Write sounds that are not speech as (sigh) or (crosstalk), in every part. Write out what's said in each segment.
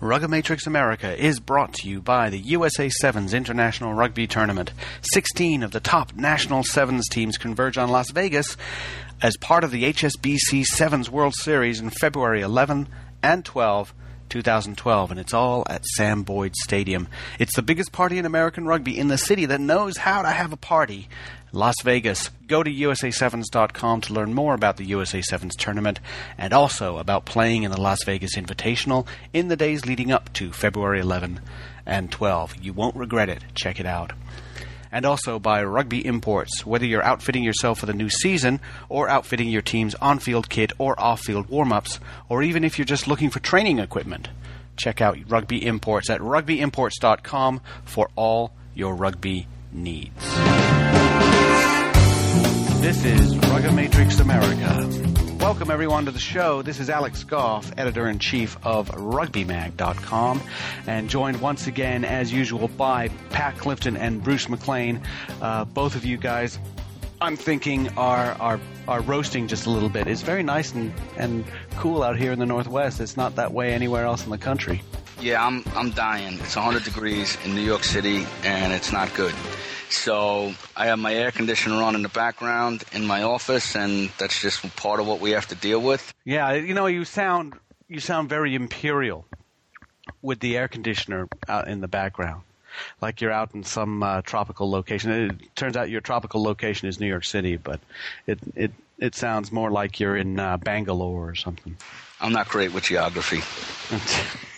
Rugomatrix America is brought to you by the USA Sevens International Rugby Tournament. 16 of the top national Sevens teams converge on Las Vegas as part of the HSBC Sevens World Series in February 11 and 12, 2012, and it's all at Sam Boyd Stadium. It's the biggest party in American rugby in the city that knows how to have a party. Las Vegas. Go to USA7s.com to learn more about the USA Sevens tournament and also about playing in the Las Vegas Invitational in the days leading up to February 11 and 12. You won't regret it. Check it out. And also by Rugby Imports. Whether you're outfitting yourself for the new season, or outfitting your team's on field kit or off field warm ups, or even if you're just looking for training equipment, check out Rugby Imports at rugbyimports.com for all your rugby needs. This is Rugomatrix America. Welcome everyone to the show. This is Alex Goff, editor in chief of RugbyMag.com, and joined once again, as usual, by Pat Clifton and Bruce McLean. Uh, both of you guys, I'm thinking, are are are roasting just a little bit. It's very nice and and cool out here in the Northwest. It's not that way anywhere else in the country. Yeah, I'm I'm dying. It's 100 degrees in New York City, and it's not good. So I have my air conditioner on in the background in my office, and that's just part of what we have to deal with. Yeah, you know, you sound you sound very imperial with the air conditioner out in the background, like you're out in some uh, tropical location. It turns out your tropical location is New York City, but it it it sounds more like you're in uh, Bangalore or something. I'm not great with geography. (laughs)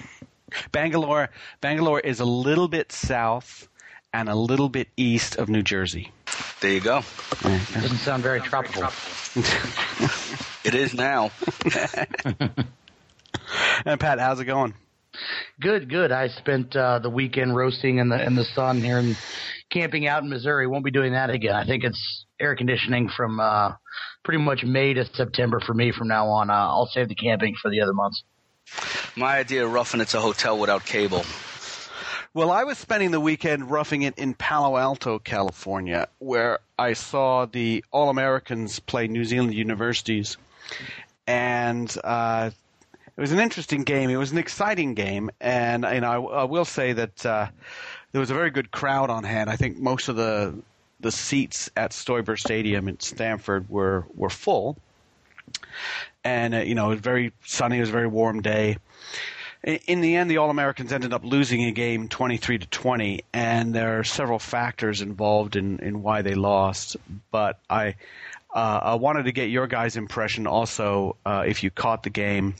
Bangalore, Bangalore is a little bit south and a little bit east of New Jersey. There you go. Doesn't sound very tropical. (laughs) It is now. (laughs) And Pat, how's it going? Good, good. I spent uh, the weekend roasting in the in the sun here and camping out in Missouri. Won't be doing that again. I think it's air conditioning from uh, pretty much May to September for me from now on. Uh, I'll save the camping for the other months. My idea of roughing it's a hotel without cable. Well, I was spending the weekend roughing it in Palo Alto, California, where I saw the All Americans play New Zealand universities, and uh, it was an interesting game. It was an exciting game, and you know, I, I will say that uh, there was a very good crowd on hand. I think most of the the seats at Steuber Stadium in Stanford were were full, and uh, you know, it was very sunny. It was a very warm day in the end, the All Americans ended up losing a game 23 to 20, and there are several factors involved in, in why they lost. But I, uh, I wanted to get your guys' impression also, uh, if you caught the game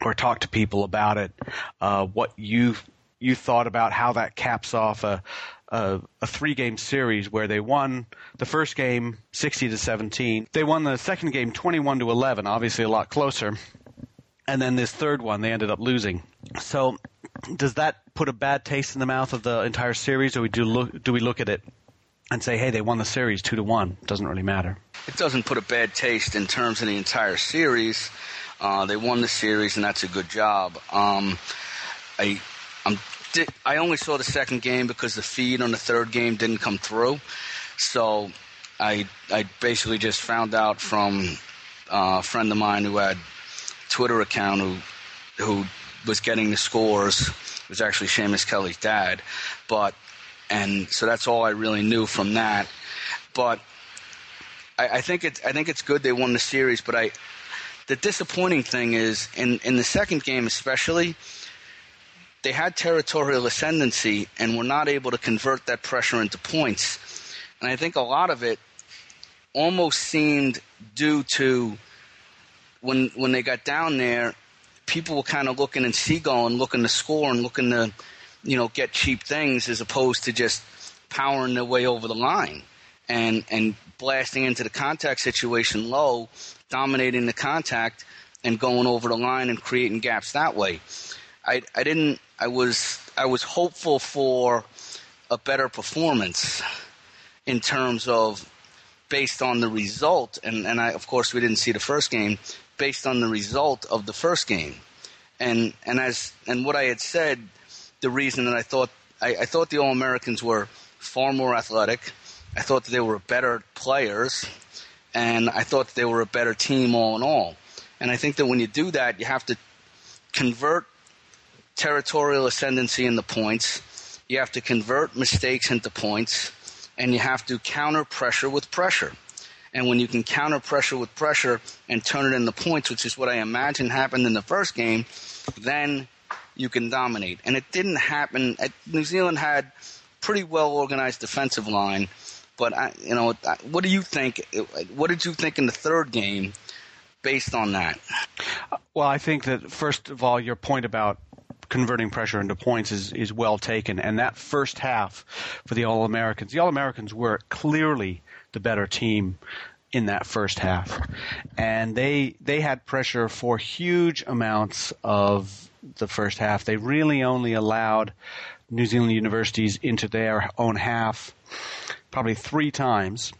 or talked to people about it, uh, what you you thought about how that caps off a a, a three game series where they won the first game 60 to 17. They won the second game 21 to 11, obviously a lot closer and then this third one they ended up losing. So, does that put a bad taste in the mouth of the entire series, or we do look, do we look at it and say, hey, they won the series two to one? Doesn't really matter. It doesn't put a bad taste in terms of the entire series. Uh, they won the series, and that's a good job. Um, I, I'm, I only saw the second game because the feed on the third game didn't come through. So I, I basically just found out from uh, a friend of mine who had Twitter account who who was getting the scores it was actually Seamus Kelly's dad, but and so that's all I really knew from that. But I, I think it's I think it's good they won the series, but I the disappointing thing is in in the second game especially they had territorial ascendancy and were not able to convert that pressure into points. And I think a lot of it almost seemed due to when when they got down there, people were kind of looking and looking to score and looking to, you know, get cheap things as opposed to just powering their way over the line and and blasting into the contact situation low, dominating the contact and going over the line and creating gaps that way. I I didn't I was I was hopeful for a better performance in terms of based on the result and, and I of course we didn't see the first game, based on the result of the first game. And and as and what I had said, the reason that I thought I, I thought the All Americans were far more athletic. I thought that they were better players, and I thought that they were a better team all in all. And I think that when you do that, you have to convert territorial ascendancy in the points. You have to convert mistakes into points, and you have to counter pressure with pressure. And when you can counter pressure with pressure and turn it into points, which is what I imagine happened in the first game, then you can dominate. And it didn't happen. Uh, New Zealand had pretty well organized defensive line, but I, you know, what do you think? What did you think in the third game, based on that? Well, I think that first of all, your point about converting pressure into points is, is well taken. And that first half for the All Americans, the All Americans were clearly the better team in that first half. And they they had pressure for huge amounts of the first half. They really only allowed New Zealand universities into their own half probably three times.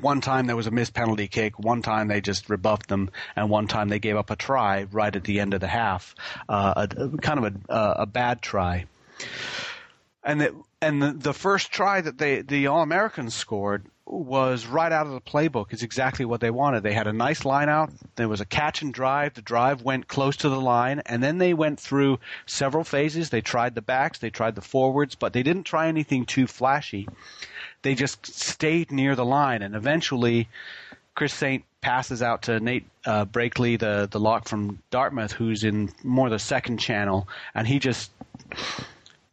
One time there was a missed penalty kick. One time they just rebuffed them, and one time they gave up a try right at the end of the half, uh, a, a, kind of a, a bad try. And the, and the, the first try that they the All Americans scored was right out of the playbook. Is exactly what they wanted. They had a nice line out. There was a catch and drive. The drive went close to the line, and then they went through several phases. They tried the backs, they tried the forwards, but they didn't try anything too flashy. They just stayed near the line, and eventually, Chris Saint passes out to Nate uh, Brakeley, the the lock from Dartmouth, who's in more the second channel, and he just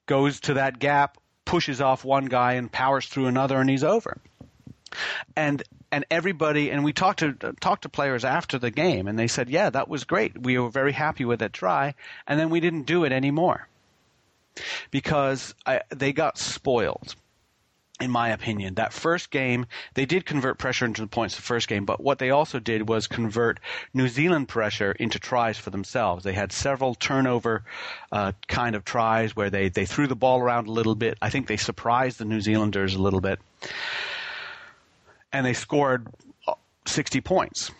goes to that gap, pushes off one guy, and powers through another, and he's over. And and everybody and we talked to talked to players after the game and they said yeah that was great. We were very happy with that try. And then we didn't do it anymore because I, they got spoiled in my opinion. That first game they did convert pressure into the points the first game but what they also did was convert new zealand pressure into tries for themselves. They had several turnover uh, kind of tries where they, they threw the ball around a little bit. I think they surprised the new zealanders a little bit. And they scored 60 points.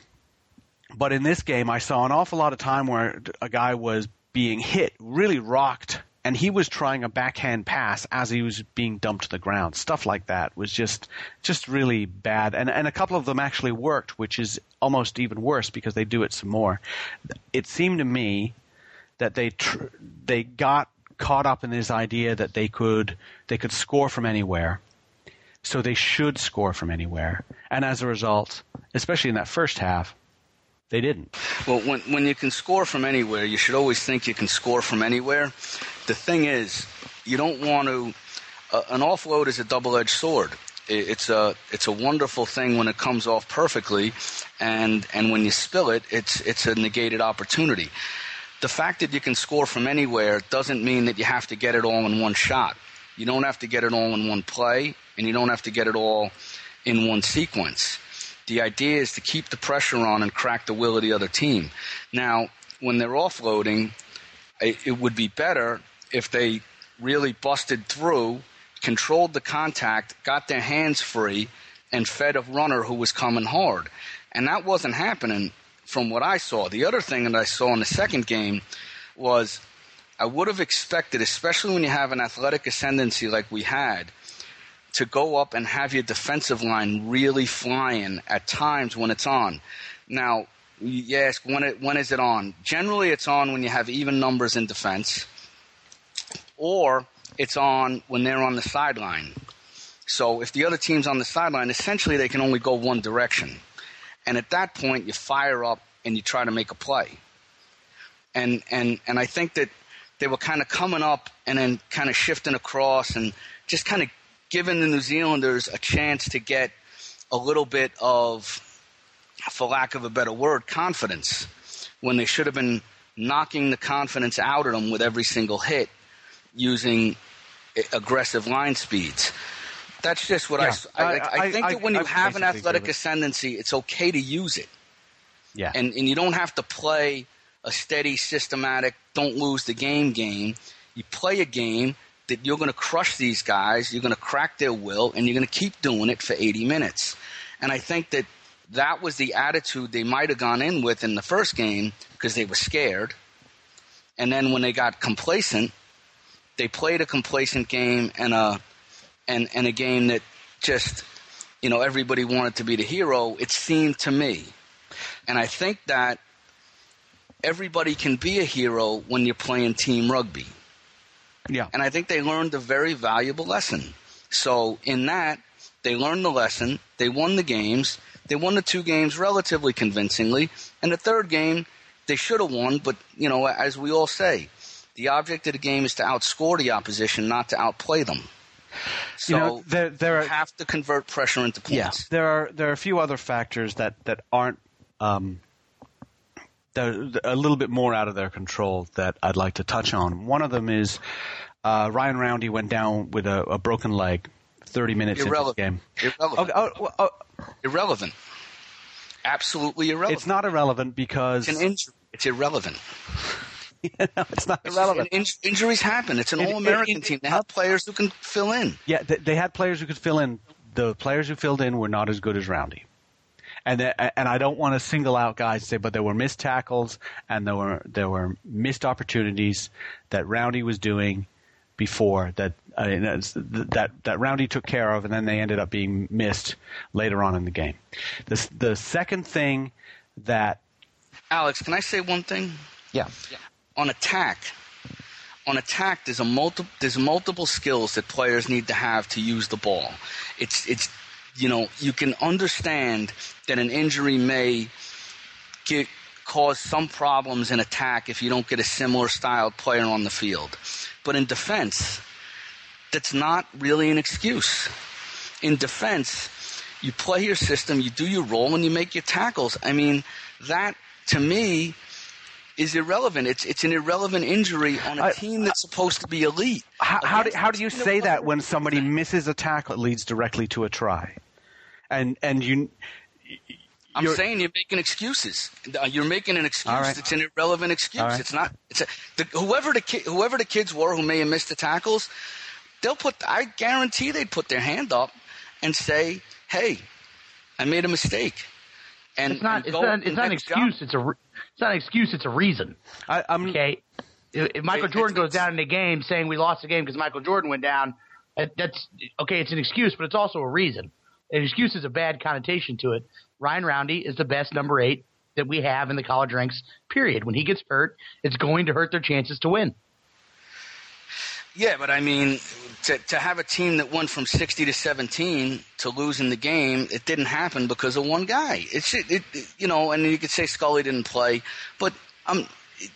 But in this game, I saw an awful lot of time where a guy was being hit, really rocked, and he was trying a backhand pass as he was being dumped to the ground. Stuff like that was just just really bad. And and a couple of them actually worked, which is almost even worse because they do it some more. It seemed to me that they tr- they got caught up in this idea that they could they could score from anywhere so they should score from anywhere. And as a result, especially in that first half, they didn't. Well, when when you can score from anywhere, you should always think you can score from anywhere. The thing is, you don't want to. Uh, an offload is a double-edged sword. it's a it's a wonderful thing when it comes off perfectly, and and when you spill it, it's it's a negated opportunity. The fact that you can score from anywhere doesn't mean that you have to get it all in one shot. You don't have to get it all in one play, and you don't have to get it all in one sequence. The idea is to keep the pressure on and crack the will of the other team. Now, when they're offloading, it would be better if they really busted through, controlled the contact, got their hands free, and fed a runner who was coming hard. And that wasn't happening from what I saw. The other thing that I saw in the second game was I would have expected, especially when you have an athletic ascendancy like we had, to go up and have your defensive line really flying at times when it's on. Now, you ask when it when is it on? Generally, it's on when you have even numbers in defense, or it's on when they're on the sideline. So if the other team's on the sideline, essentially they can only go one direction, and at that point you fire up and you try to make a play. And and and I think that they were kind of coming up and then kind of shifting across and just kind of giving the New Zealanders a chance to get a little bit of, for lack of a better word, confidence when they should have been knocking the confidence out of them with every single hit using aggressive line speeds. That's just what yeah. I, I, I, I, think that when you have an athletic ascendancy, it's okay to use it. Yeah. And, and you don't have to play a steady, systematic, don't lose the game game. You play a game that you're going to crush these guys, you're going to crack their will, and you're going to keep doing it for 80 minutes. And I think that that was the attitude they might have gone in with in the first game because they were scared. And then when they got complacent, they played a complacent game and a and and a game that just you know everybody wanted to be the hero. It seemed to me, and I think that everybody can be a hero when you're playing team rugby. Yeah. And I think they learned a very valuable lesson. So in that, they learned the lesson. They won the games. They won the two games relatively convincingly. And the third game, they should have won. But, you know, as we all say, the object of the game is to outscore the opposition, not to outplay them. So You know, there- there are- have to convert pressure into points. Yes, there are there are a few other factors that that aren't um, that a little bit more out of their control that I'd like to touch on. One of them is uh, Ryan Roundy went down with a, a broken leg, thirty minutes Irrelevant. into the game. Irrelevant. Oh, well, oh, Irrelevant. Absolutely irrelevant. it's not irrelevant because It's an injury. It's irrelevant. (laughs) it's not It's irrelevant. an in- injuries happen. It's an it- all-American team. They have players who can fill in. Yeah, they, they had players who could fill in. The players who filled in were not as good as Roundy. And and I don't want to single out guys and say, but there were missed tackles and there were there were missed opportunities that Roundy was doing before that uh, that that Roundy took care of, and then they ended up being missed later on in the game. The the second thing that Alex, can I say one thing? yeah On attack, on attack, there's a multi- there's multiple skills that players need to have to use the ball. It's it's you know you can understand that an injury may get, cause some problems in attack if you don't get a similar styled player on the field, but in defense, that's not really an excuse. In defense, you play your system, you do your role, and you make your tackles. I mean, that to me is irrelevant. It's it's an irrelevant injury on a I- team that's supposed to be elite. How, how do how do you say that when somebody misses a tackle, it leads directly to a try, and and you I'm you're- saying you're making excuses. Uh, You're making an excuse. All right. It's an irrelevant excuse. All right. It's not. It's a, the, whoever the ki- whoever the kids were who may have missed the tackles, they'll put. I guarantee they'd put their hand up and say, "Hey, I made a mistake." And It's not. and It's not. It's not an next job. excuse. It's a. It's not an excuse. It's a reason. I, I'm Okay. If Michael Jordan it's- goes down in a game saying we lost the game because Michael Jordan went down, that's okay. It's an excuse, but it's also a reason. An excuse is a bad connotation to it. Ryan Roundy is the best number eight that we have in the college ranks. Period. When he gets hurt, it's going to hurt their chances to win. Yeah, but I mean, to to have a team that went from sixty to seventeen to losing the game, it didn't happen because of one guy. It's it, it you know, and you could say Scully didn't play, but um,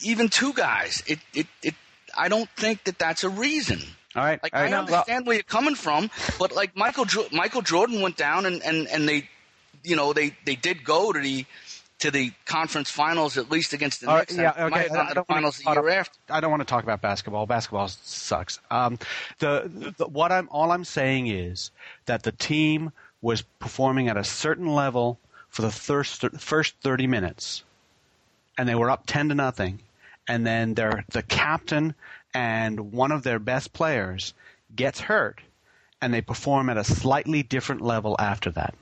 even two guys, it it it. I don't think that that's a reason. all right. Like all right, I well, understand where you're coming from, but like Michael Michael Jordan went down and, and, and they, you know, they, they did go to the to the conference finals at least against the Knicks. yeah, and might okay. I the don't wanna- finals I year after. I don't want to talk about basketball. Basketball sucks. Um, the, the what I'm all I'm saying is that the team was performing at a certain level for the first first 30 minutes, and they were up 10 to nothing, and then their the captain and one of their best players gets hurt, and they perform at a slightly different level after that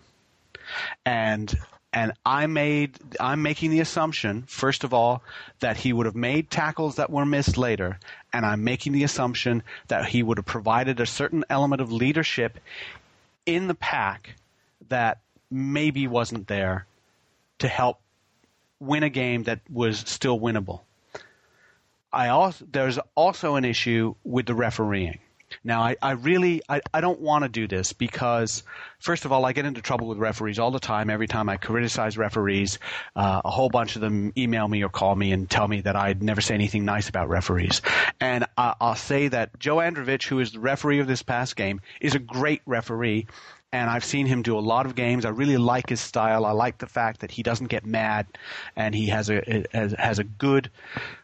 and and I made I'm making the assumption first of all that he would have made tackles that were missed later and I'm making the assumption that he would have provided a certain element of leadership in the pack that maybe wasn't there to help win a game that was still winnable. I also there's also an issue with the refereeing. Now, I, I really I, I don't want to do this because, first of all, I get into trouble with referees all the time. Every time I criticize referees, uh, a whole bunch of them email me or call me and tell me that I'd never say anything nice about referees. And I, I'll say that Joe Androvich, who is the referee of this past game, is a great referee. And I've seen him do a lot of games. I really like his style. I like the fact that he doesn't get mad, and he has a has, has a good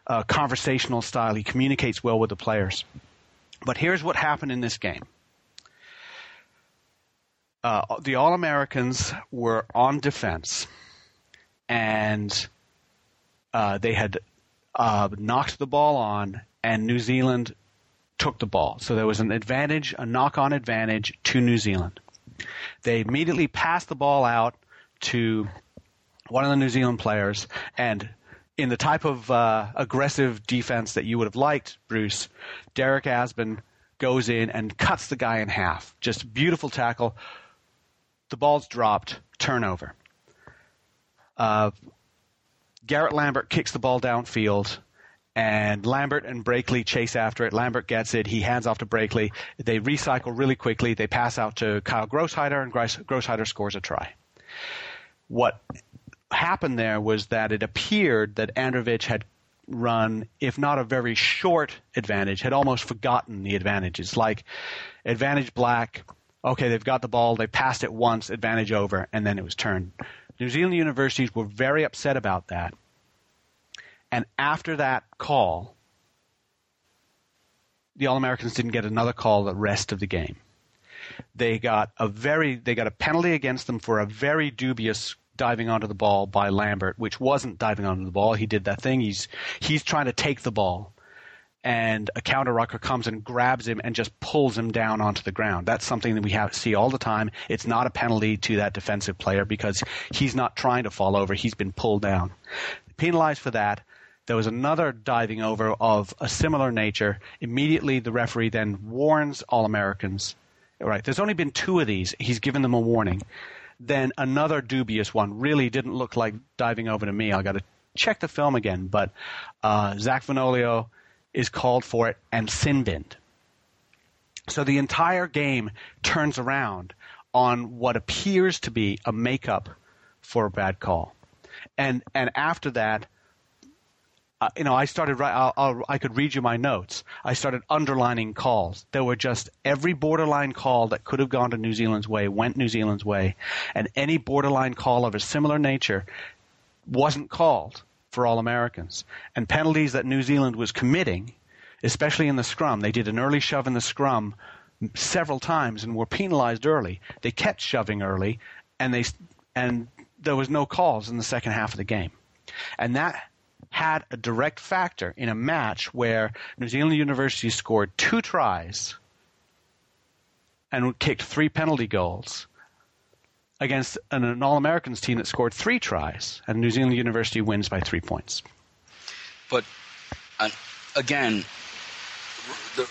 uh, conversational style. He communicates well with the players. But here's what happened in this game. Uh, the All Americans were on defense, and uh, they had uh, knocked the ball on, and New Zealand took the ball. So there was an advantage, a knock on advantage to New Zealand. They immediately passed the ball out to one of the New Zealand players, and in the type of uh, aggressive defense that you would have liked, Bruce, Derek Asbun goes in and cuts the guy in half. Just beautiful tackle. The ball's dropped, turnover. Uh, Garrett Lambert kicks the ball downfield, and Lambert and Brakeley chase after it. Lambert gets it. He hands off to Brakeley. They recycle really quickly. They pass out to Kyle Grosshider, and Grosshider scores a try. What happened there was that it appeared that Androvich had run, if not a very short advantage, had almost forgotten the advantages. Like advantage black, okay, they've got the ball, they passed it once, advantage over, and then it was turned. New Zealand universities were very upset about that. And after that call, the All Americans didn't get another call the rest of the game. They got a very they got a penalty against them for a very dubious diving onto the ball by Lambert, which wasn't diving onto the ball. He did that thing. He's he's trying to take the ball, and a counter rocker comes and grabs him and just pulls him down onto the ground. That's something that we have see all the time. It's not a penalty to that defensive player because he's not trying to fall over. He's been pulled down. Penalized for that. There was another diving over of a similar nature. Immediately, the referee then warns All Americans. Right, there's only been two of these. He's given them a warning. Then another dubious one really didn't look like diving over to me. I got to check the film again, but uh, Zach Fenoglio is called for it and sin binned. So the entire game turns around on what appears to be a makeup for a bad call. And and after that, uh, you know, I started. I'll, I could read you my notes. I started underlining calls. There were just every borderline call that could have gone to New Zealand's way went New Zealand's way, and any borderline call of a similar nature wasn't called for all Americans. And penalties that New Zealand was committing, especially in the scrum, they did an early shove in the scrum several times and were penalized early. They kept shoving early, and they and there was no calls in the second half of the game, and that had a direct factor in a match where New Zealand University scored two tries and kicked three penalty goals against an, an All Americans team that scored three tries, and New Zealand University wins by three points. But uh, again,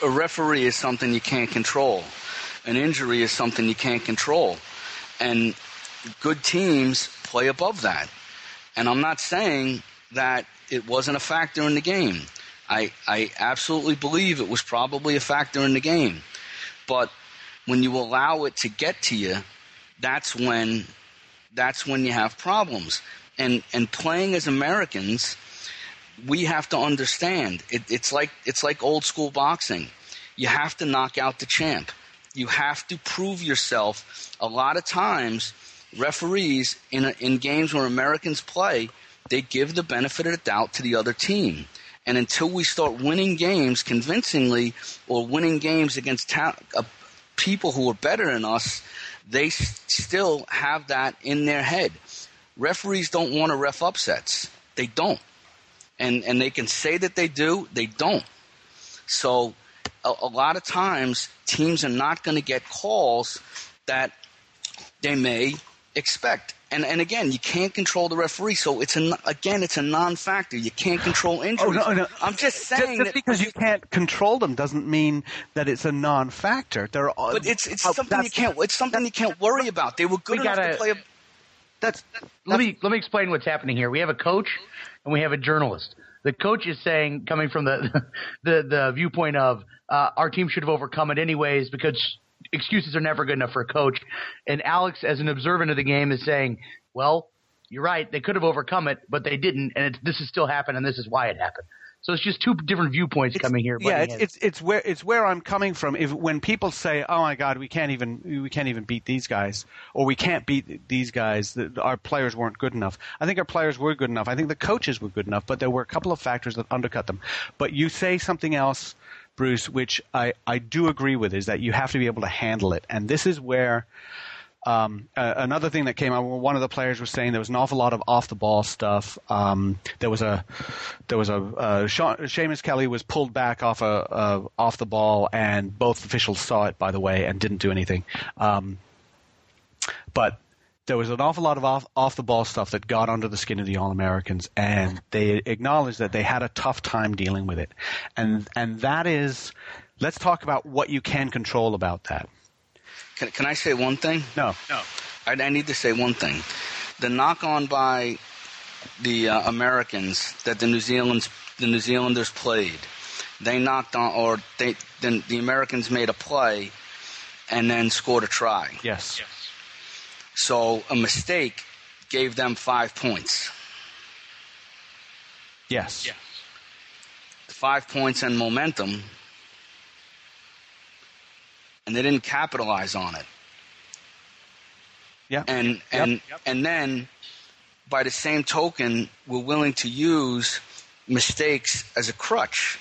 a referee is something you can't control. An injury is something you can't control. And good teams play above that. And I'm not saying that it wasn't a factor in the game. I, I absolutely believe it was probably a factor in the game. But when you allow it to get to you, that's when that's when you have problems. And and playing as Americans, we have to understand it, it's like it's like old school boxing. You have to knock out the champ. You have to prove yourself. A lot of times, referees in a, in games where Americans play they give the benefit of the doubt to the other team. And until we start winning games convincingly or winning games against ta- uh, people who are better than us, they s- still have that in their head. Referees don't want to ref upsets. They don't. And, and they can say that they do, they don't. So a, a lot of times, teams are not going to get calls that they may expect and and again, you can't control the referee, so it's a again, it's a non-factor. You can't control injuries. Oh, no, no. I'm just saying just, just because you can't control them doesn't mean that it's a non-factor. They're but it's it's uh, something you can't it's something you can't worry about. They were good we enough gotta, to play. A, that's, that's let me let me explain what's happening here. We have a coach and we have a journalist. The coach is saying, coming from the (laughs) the, the viewpoint of uh, our team should have overcome it anyways because excuses are never good enough for a coach. And Alex, as an observant of the game, is saying, well, you're right. They could have overcome it, but they didn't. And this has still happened, and this is why it happened. So it's just two different viewpoints it's, coming here. Yeah, it's, it's, it's where it's where I'm coming from. If when people say, "Oh my God, we can't even we can't even beat these guys," or "We can't beat these guys," our players weren't good enough. I think our players were good enough. I think the coaches were good enough, but there were a couple of factors that undercut them. But you say something else Bruce, which I, I do agree with, is that you have to be able to handle it. And this is where um, uh, another thing that came out, one of the players was saying there was an awful lot of off the ball stuff. Um, there was a, there was a, uh, Seamus Kelly was pulled back off a, uh, off the ball, and both officials saw it, by the way, and didn't do anything. Um, but there was an awful lot of off, off the ball stuff that got under the skin of the All Americans, and they acknowledged that they had a tough time dealing with it. And and that is, let's talk about what you can control about that. Can, can I say one thing? No, no. I, I need to say one thing. The knock on by the uh, Americans that the New Zealand's the New Zealanders played. They knocked on, or they then the Americans made a play, and then scored a try. Yes. Yes. So a mistake gave them five points. Yes. Yes. Five points and momentum, and they didn't capitalize on it. Yeah. And and Yep. and then, by the same token, we're willing to use mistakes as a crutch,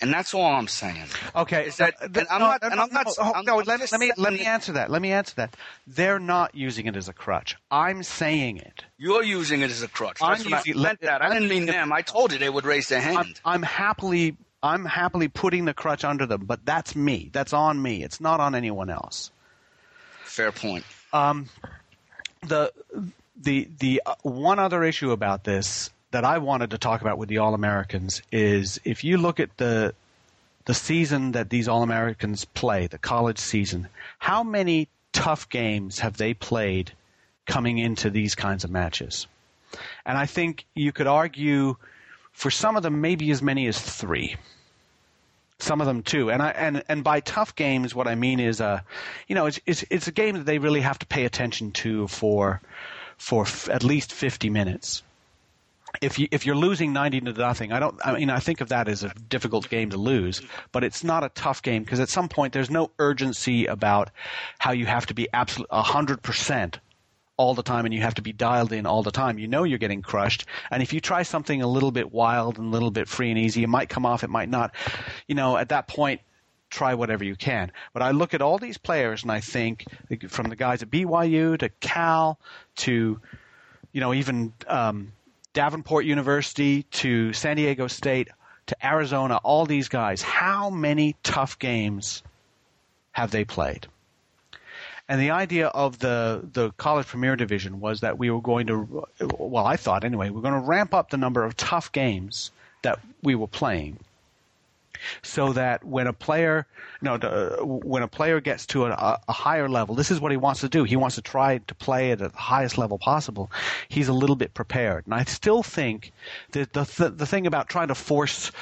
and that's all I'm saying. Okay, Is that- I'm not- and I'm not- no, I'm- no, I'm let, just let me let me answer that. Let me answer that. They're not using it as a crutch. I'm saying it. You're using it as a crutch. I'm That's using- I meant that. I didn't mean them. I told you they would raise their I'm, hand. I'm happily I'm happily putting the crutch under them, but that's me. That's on me. It's not on anyone else. Fair point. Um, the the the uh, one other issue about this that I wanted to talk about with the All Americans is if you look at the the season that these All Americans play, the college season, how many tough games have they played coming into these kinds of matches? And I think you could argue for some of them maybe as many as three some of them too. And I and and by tough games, what I mean is, uh, you know, it's it's it's a game that they really have to pay attention to for for f- at least fifty minutes. If you if you're losing ninety to nothing, I don't. I mean, I think of that as a difficult game to lose, but it's not a tough game because at some point there's no urgency about how you have to be absolute hundred percent all the time and you have to be dialed in all the time. You know you're getting crushed. And if you try something a little bit wild and a little bit free and easy, it might come off, it might not. You know, at that point, try whatever you can. But I look at all these players and I think from the guys at BYU to Cal to, you know, even um, Davenport University to San Diego State to Arizona, all these guys, how many tough games have they played? And the idea of the, the college premier division was that we were going to, well, I thought anyway, we we're going to ramp up the number of tough games that we were playing so that when a player, you know, when a player gets to a, a, higher level, this is what he wants to do. He wants to try to play at the highest level possible. He's a little bit prepared, and I still think that the the, the thing about trying to force,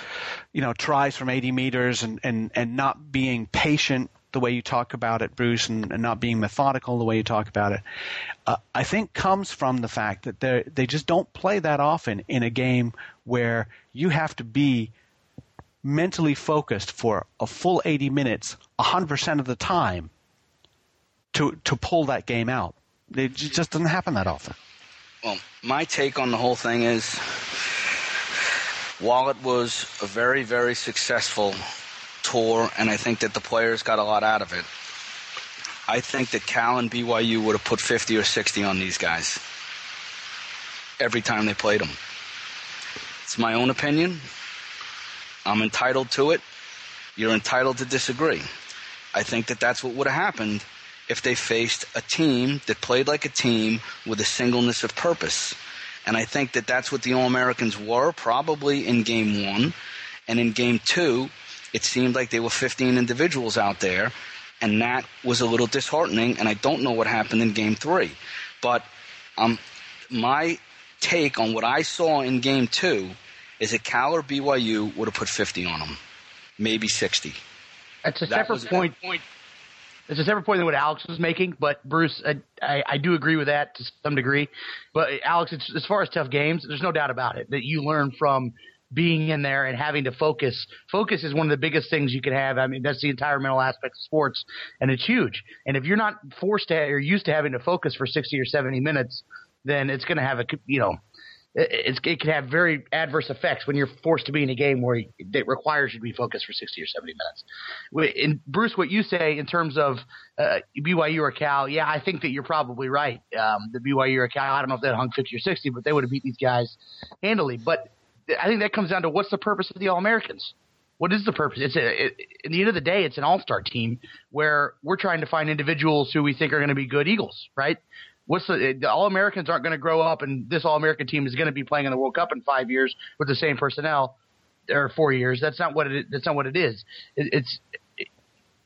you know, tries from 80 meters and and and not being patient the way you talk about it, Bruce, and, and not being methodical the way you talk about it, uh, I think comes from the fact that they they just don't play that often in a game where you have to be mentally focused for a full 80 minutes 100% of the time to to pull that game out. It just doesn't happen that often. Well, my take on the whole thing is while it was a very, very successful tour, and I think that the players got a lot out of it, I think that Cal and BYU would have put 50 or 60 on these guys every time they played them. It's my own opinion. I'm entitled to it. You're entitled to disagree. I think that that's what would have happened if they faced a team that played like a team with a singleness of purpose. And I think that that's what the All Americans were probably in game one. And in game two, it seemed like there were 15 individuals out there. And that was a little disheartening. And I don't know what happened in game three. But um, my take on what I saw in game two is that Cal or BYU would have put 50 on them, maybe 60. That's a That separate was- point. It's a separate point than what Alex was making, but Bruce, I, I, I do agree with that to some degree. But Alex, it's, as far as tough games, there's no doubt about it that you learn from being in there and having to focus. Focus is one of the biggest things you can have. I mean, that's the entire mental aspect of sports, and it's huge. And if you're not forced to or used to having to focus for 60 or 70 minutes, then it's going to have a you know it's, it can have very adverse effects when you're forced to be in a game where it requires you to be focused for 60 or 70 minutes. And Bruce, what you say in terms of uh, BYU or Cal, yeah, I think that you're probably right. Um, the BYU or Cal, I don't know if they hung 50 or 60, but they would have beat these guys handily. But I think that comes down to what's the purpose of the All Americans? What is the purpose? It's a, it, in the end of the day, it's an all-star team where we're trying to find individuals who we think are going to be good Eagles, right? What's the, the All Americans aren't going to grow up, and this All American team is going to be playing in the World Cup in five years with the same personnel or four years. That's not what it. That's not what it is. It, it's it,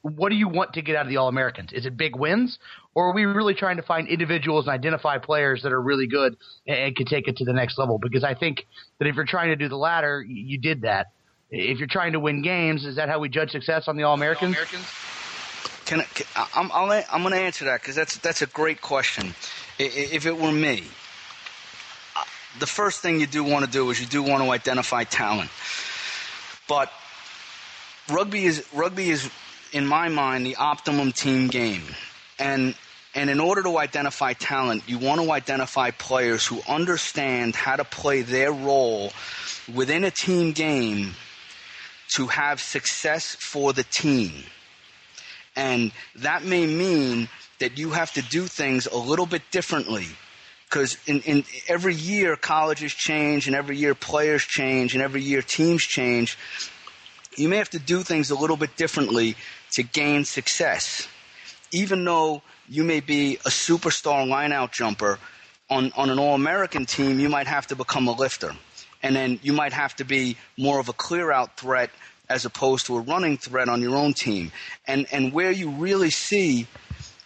what do you want to get out of the All Americans? Is it big wins, or are we really trying to find individuals and identify players that are really good and, and can take it to the next level? Because I think that if you're trying to do the latter, you did that. If you're trying to win games, is that how we judge success on the All Americans? Can, can I'm I'll, I'm going to answer that because that's that's a great question. If it were me, the first thing you do want to do is you do want to identify talent, but rugby is rugby is in my mind the optimum team game, and and in order to identify talent, you want to identify players who understand how to play their role within a team game to have success for the team. And that may mean that you have to do things a little bit differently. Because in, in every year colleges change and every year players change and every year teams change. You may have to do things a little bit differently to gain success. Even though you may be a superstar lineout jumper on, on an all American team, you might have to become a lifter. And then you might have to be more of a clear out threat as opposed to a running threat on your own team. And, and where you really see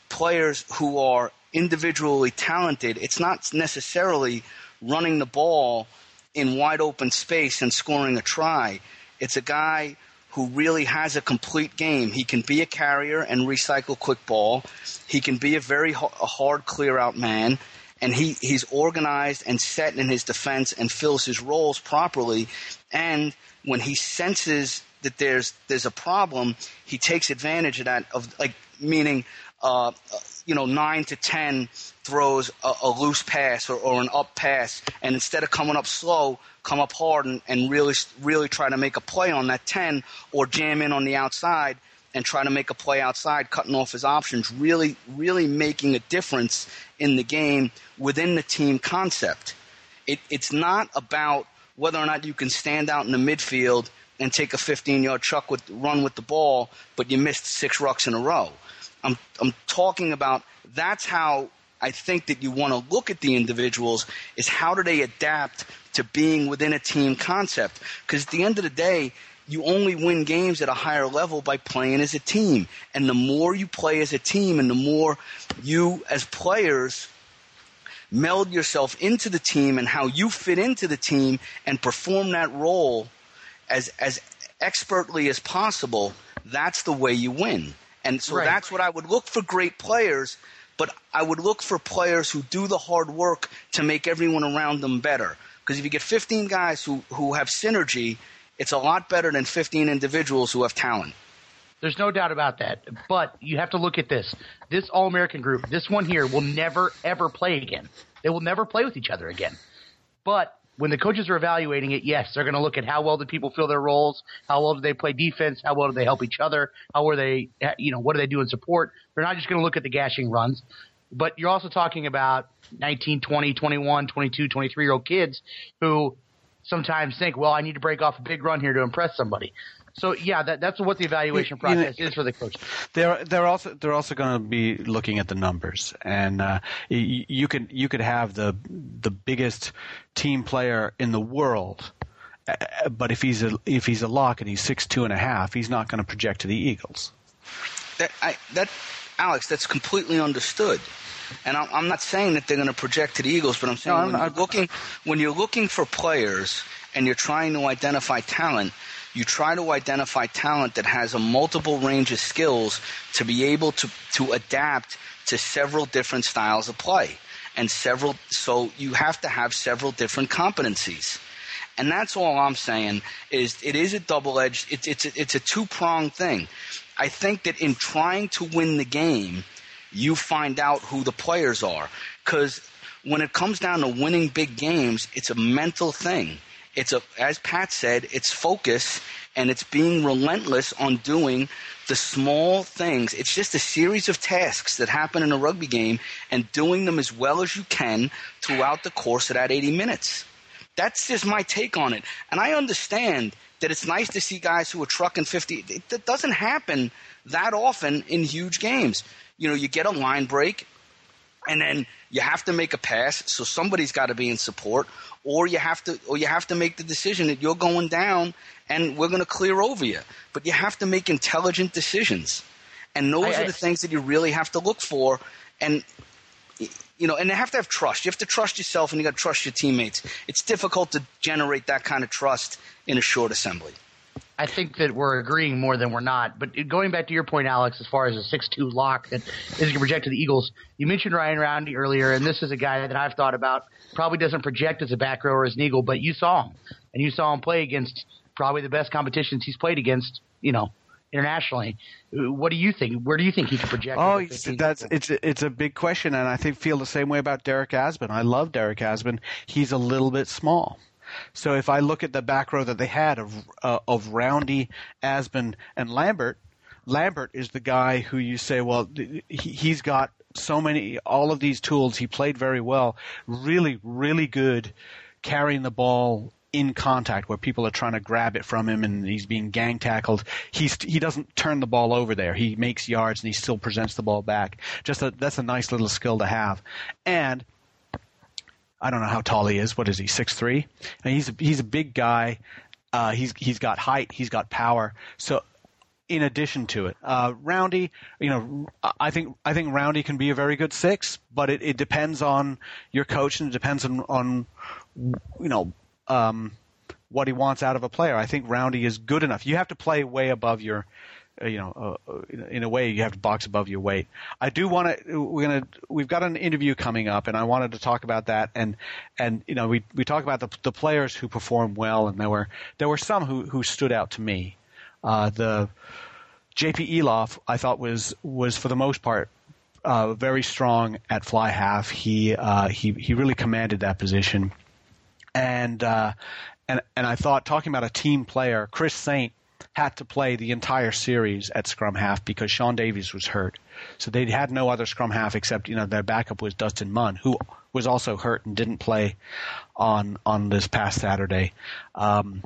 players who are individually talented, it's not necessarily running the ball in wide open space and scoring a try. It's a guy who really has a complete game. He can be a carrier and recycle quick ball. He can be a very a hard clear out man. And he, he's organized and set in his defense and fills his roles properly. And when he senses that there's there's a problem, he takes advantage of that. Of like meaning, uh, you know, nine to ten throws a, a loose pass or, or, an up pass, and instead of coming up slow, come up hard and, and really really try to make a play on that ten, or jam in on the outside and try to make a play outside, cutting off his options. Really, really making a difference in the game within the team concept. It, it's not about whether or not you can stand out in the midfield and take a 15 yard chuck with run with the ball, but you missed six rucks in a row. I'm I'm talking about that's how I think that you want to look at the individuals is how do they adapt to being within a team concept? Because at the end of the day, you only win games at a higher level by playing as a team. And the more you play as a team and the more you as players meld yourself into the team and how you fit into the team and perform that role as as expertly as possible, that's the way you win. And so right. that's what I would look for great players, but I would look for players who do the hard work to make everyone around them better. Because if you get 15 guys who, who have synergy, it's a lot better than 15 individuals who have talent. There's no doubt about that. But you have to look at this. This All American group, this one here, will never, ever play again. They will never play with each other again. But when the coaches are evaluating it, yes, they're going to look at how well do people fill their roles, how well do they play defense, how well do they help each other, how are they, you know, what do they do in support. They're not just going to look at the gashing runs, but you're also talking about 19, 20, 21, 22, 23 year old kids who sometimes think, well, I need to break off a big run here to impress somebody. So yeah, that, that's what the evaluation process you know, is for the coach. They're they're also they're also going to be looking at the numbers, and uh, you, you could you could have the the biggest team player in the world, uh, but if he's a if he's a lock and he's six two and a half, he's not going to project to the Eagles. That I, that Alex, that's completely understood. And I'm, I'm not saying that they're going to project to the Eagles, but I'm saying no, I'm, when, you're looking, when you're looking for players and you're trying to identify talent, you try to identify talent that has a multiple range of skills to be able to, to adapt to several different styles of play and several so you have to have several different competencies. And that's all i'm saying is it is a double edged it's it's a, it's a two pronged thing. I think that in trying to win the game you find out who the players are because when it comes down to winning big games it's a mental thing it's a, as Pat said, it's focus and it's being relentless on doing the small things. It's just a series of tasks that happen in a rugby game and doing them as well as you can throughout the course of that 80 minutes. That's just my take on it. And I understand that it's nice to see guys who are trucking 50. It, doesn't happen that often in huge games. You know, you get a line break and then you have to make a pass, so somebody's got to be in support, or you have to or you have to make the decision that you're going down and we're going to clear over you. But you have to make intelligent decisions. And those I- are the I- things that you really have to look for. And you know, and you have to have trust. You have to trust yourself, and you got to trust your teammates. It's difficult to generate that kind of trust in a short assembly. I think that we're agreeing more than we're not. But going back to your point, Alex, as far as a six-two lock that is going to project to the Eagles, you mentioned Ryan Roundy earlier, and this is a guy that I've thought about. Probably doesn't project as a back row or as an Eagle, but you saw him, and you saw him play against probably the best competitions he's played against. You know, internationally. What do you think? Where do you think he could project? Oh, as it's, 15? that's it's it's a big question, and I think feel the same way about Derek Asbun. I love Derek Asbun. He's a little bit small. So if I look at the back row that they had of uh, of Roundy, Asbun, and Lambert, Lambert is the guy who you say, well, he, he's got so many, all of these tools. He played very well, really, really good carrying the ball in contact where people are trying to grab it from him and he's being gang tackled. He's he doesn't turn the ball over there. He makes yards and he still presents the ball back. Just a, that's a nice little skill to have. And I don't know how tall he is. What is he? Six three. And he's a, he's a big guy. Uh, he's he's got height. He's got power. So in addition to it, uh, Roundy, you know, I think I think Roundy can be a very good six, but it, it depends on your coach and it depends on on you know um, what he wants out of a player. I think Roundy is good enough. You have to play way above your you know, uh, uh, in a way, you have to box above your weight. I do want to. We're gonna. We've got an interview coming up, and I wanted to talk about that. And and you know, we we talk about the the players who perform well, and there were there were some who who stood out to me. Uh, the JP Eloff, I thought was was for the most part uh, very strong at fly half. He uh, he he really commanded that position, and uh, and and I thought talking about a team player, Chris Saint had to play the entire series at scrum half because Sean Davies was hurt. So they had no other scrum half except you know their backup was Dustin Munn, who was also hurt and didn't play on on this past Saturday. Um,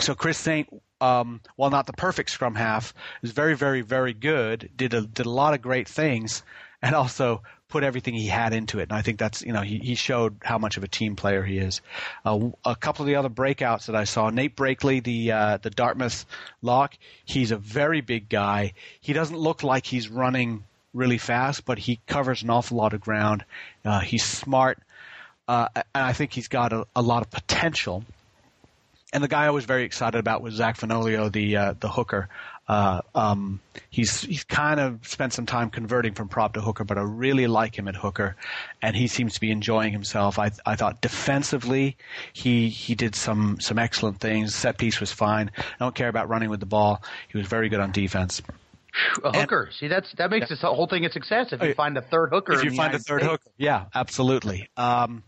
so Chris Saint, um, while not the perfect scrum half, is very, very, very good. Did a did a lot of great things, and also put everything he had into it. And I think that's you know he he showed how much of a team player he is. Uh, a couple of the other breakouts that I saw, Nate Brakeley, the uh, the Dartmouth lock, he's a very big guy. He doesn't look like he's running really fast, but he covers an awful lot of ground. Uh, he's smart, uh, and I think he's got a, a lot of potential and the guy I was very excited about was Zach Fenoglio, the uh, the hooker. Uh, um, he's he's kind of spent some time converting from prop to hooker, but I really like him at hooker, and he seems to be enjoying himself. I I thought defensively he he did some some excellent things. Set piece was fine. I don't care about running with the ball. He was very good on defense. a hooker. See, that's that makes this whole thing a success. If you Oh, find a third hooker, If you the find a third States. hooker, yeah, absolutely. Um,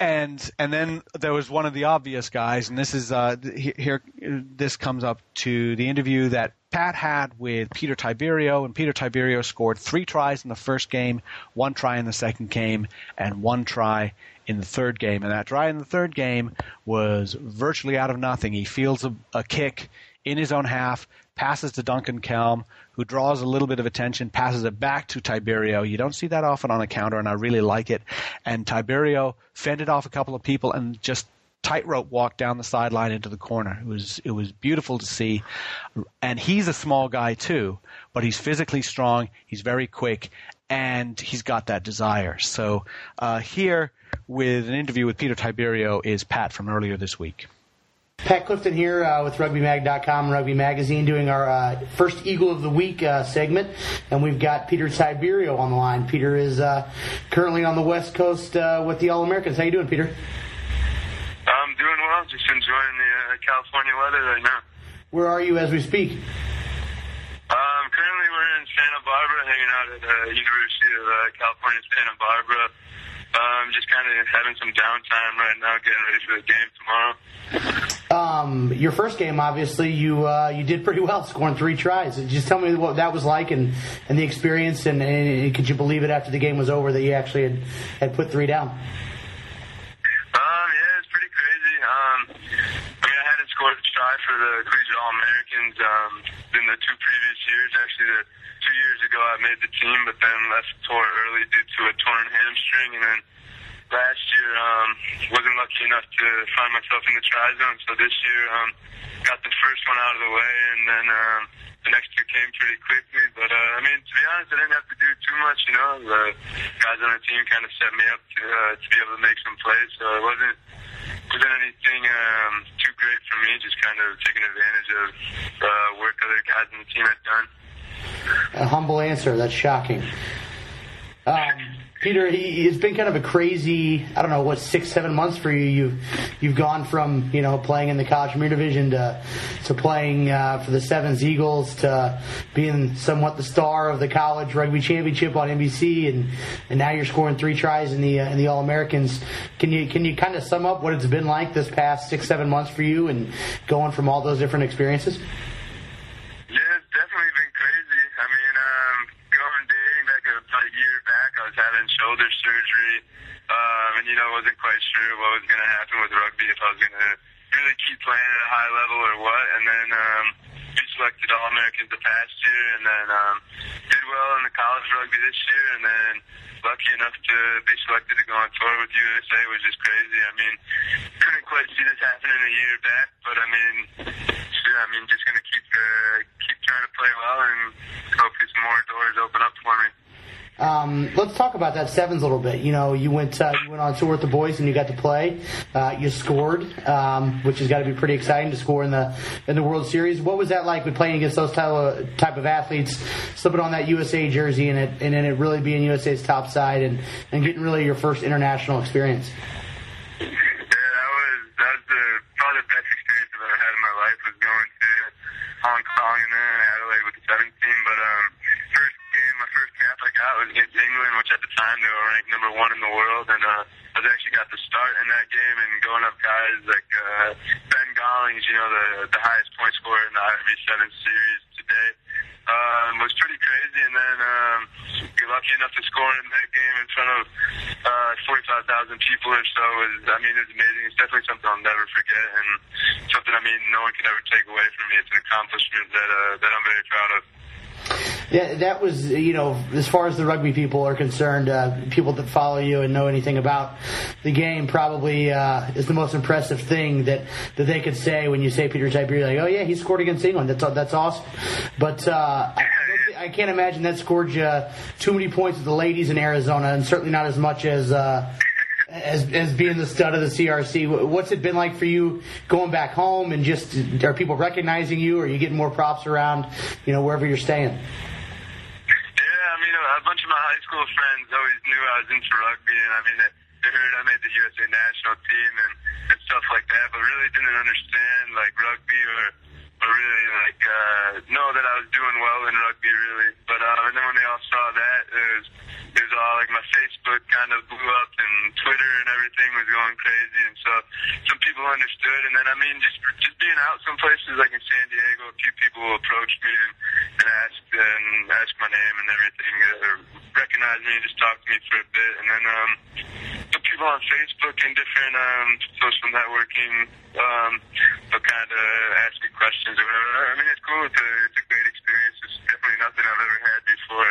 and and then there was one of the obvious guys, and this is uh, here. This comes up to the interview that Pat had with Peter Tiberio, and Peter Tiberio scored three tries in the first game, one try in the second game, and one try in the third game. And that try in the third game was virtually out of nothing. He fields a, a kick in his own half, passes to Duncan Kelm, who draws a little bit of attention, passes it back to Tiberio. You don't see that often on a counter, and I really like it. And Tiberio fended off a couple of people and just tightrope walked down the sideline into the corner. It was it was beautiful to see. And he's a small guy too, but he's physically strong. He's very quick, and he's got that desire. So uh, here with an interview with Peter Tiberio is Pat from earlier this week. Pat Clifton here uh, with RugbyMag.com and Rugby Magazine doing our uh, first Eagle of the Week uh, segment. And we've got Peter Tiberio on the line. Peter is uh, currently on the West Coast uh, with the All Americans. How you doing, Peter? I'm doing well. Just enjoying the uh, California weather right now. Where are you as we speak? Um, currently, we're in Santa Barbara, hanging out at the University of uh, California, Santa Barbara. Um, just kind of having some downtime right now, getting ready for the game tomorrow. Um, your first game, obviously, you uh, you did pretty well, scoring three tries. Just tell me what that was like and, and the experience, and, and could you believe it after the game was over that you actually had, had put three down? Um, yeah, it's pretty crazy. Um, I mean, I hadn't scored a try for the Collegiate All Americans um, in the two previous years. Actually, the two years ago I made the team, but then left tour early due to a torn hamstring, and then last year um, wasn't lucky enough to find myself in the try zone. So this year um, got the first one out of the way, and then um, the next two came pretty quickly. But uh, I mean, to be honest, I didn't have to do too much. You know, the guys on the team kind of set me up to uh, to be able to make some plays. So it wasn't wasn't anything um, too great for me. Just kind of taking advantage of uh, work other guys on the team had done. A humble answer. That's shocking. Um, Peter, he, it's been kind of a crazy, I don't know, what six, seven months for you. You've you've gone from you know playing in the college premier division to to playing uh, for the Sevens Eagles to being somewhat the star of the college rugby championship on NBC, and and now you're scoring three tries in the uh, in the All Americans. Can you can you kind of sum up what it's been like this past six, seven months for you, and going from all those different experiences? Yeah, it's definitely been crazy. I mean, um, going dating back about a year back, I was having shoulder um, and you know, wasn't quite sure what was going to happen with rugby if I was going to really keep playing at a high level or what. And then um, we selected All Americans the past year, and then um, did well in the college rugby this year, and then lucky enough to be selected to go on tour with USA was just crazy. I mean, couldn't quite see this happening a year back, but I mean, yeah, I mean, just gonna keep uh, keep trying to play well, and hopefully some more doors open up for me. Um, let's talk about that sevens a little bit. You know, you went uh, you went on tour with the boys and you got to play. Uh, you scored, um, which has got to be pretty exciting to score in the in the World Series. What was that like with playing against those type of, type of athletes, slipping on that USA jersey and it and then it really being USA's top side and and getting really your first international experience? Yeah, that was that was the probably the best experience I've ever had in my life was going to Hong Kong and then Adelaide with the 17. But um, cap I got was against England, which at the time they were ranked number one in the world, and uh, I actually got the start in that game and going up guys like uh, Ben Gollings, you know, the the highest point scorer in the IRB7 series today. Um, was pretty crazy, and then um, you're lucky enough to score in that game in front of uh, 45,000 people or so. Was I mean, it's amazing. It's definitely something I'll never forget, and something I mean no one can ever take away from me. It's an accomplishment that uh, that I'm very proud of. Yeah, that was you know as far as the rugby people are concerned, uh, people that follow you and know anything about the game probably uh, is the most impressive thing that, that they could say when you say Peter Tiberio, like, oh yeah, he scored against England. That's that's awesome. But uh, I, I can't imagine that scored you too many points with the ladies in Arizona, and certainly not as much as. As, as being the stud of the CRC, what's it been like for you going back home and just are people recognizing you? Or are you getting more props around, you know, wherever you're staying? Yeah, I mean, a bunch of my high school friends always knew I was into rugby, and I mean, they heard I made the USA national team and, and stuff like that, but really didn't understand like rugby or or really like uh, know that I was doing well in rugby, really. But uh, and then when they all saw that, it was it was all like my Facebook kind of blew up and Twitter and everything was going crazy, and so some people understood. And then I mean, just just being out some places like in San Diego, a few people approached me and, and asked and asked my name and everything, or recognized me and just talked to me for a bit, and then um, people on Facebook and different um, social networking um, kind of ask me questions or whatever. I mean, it's cool. It's a, it's a great experience. It's definitely nothing I've ever had before.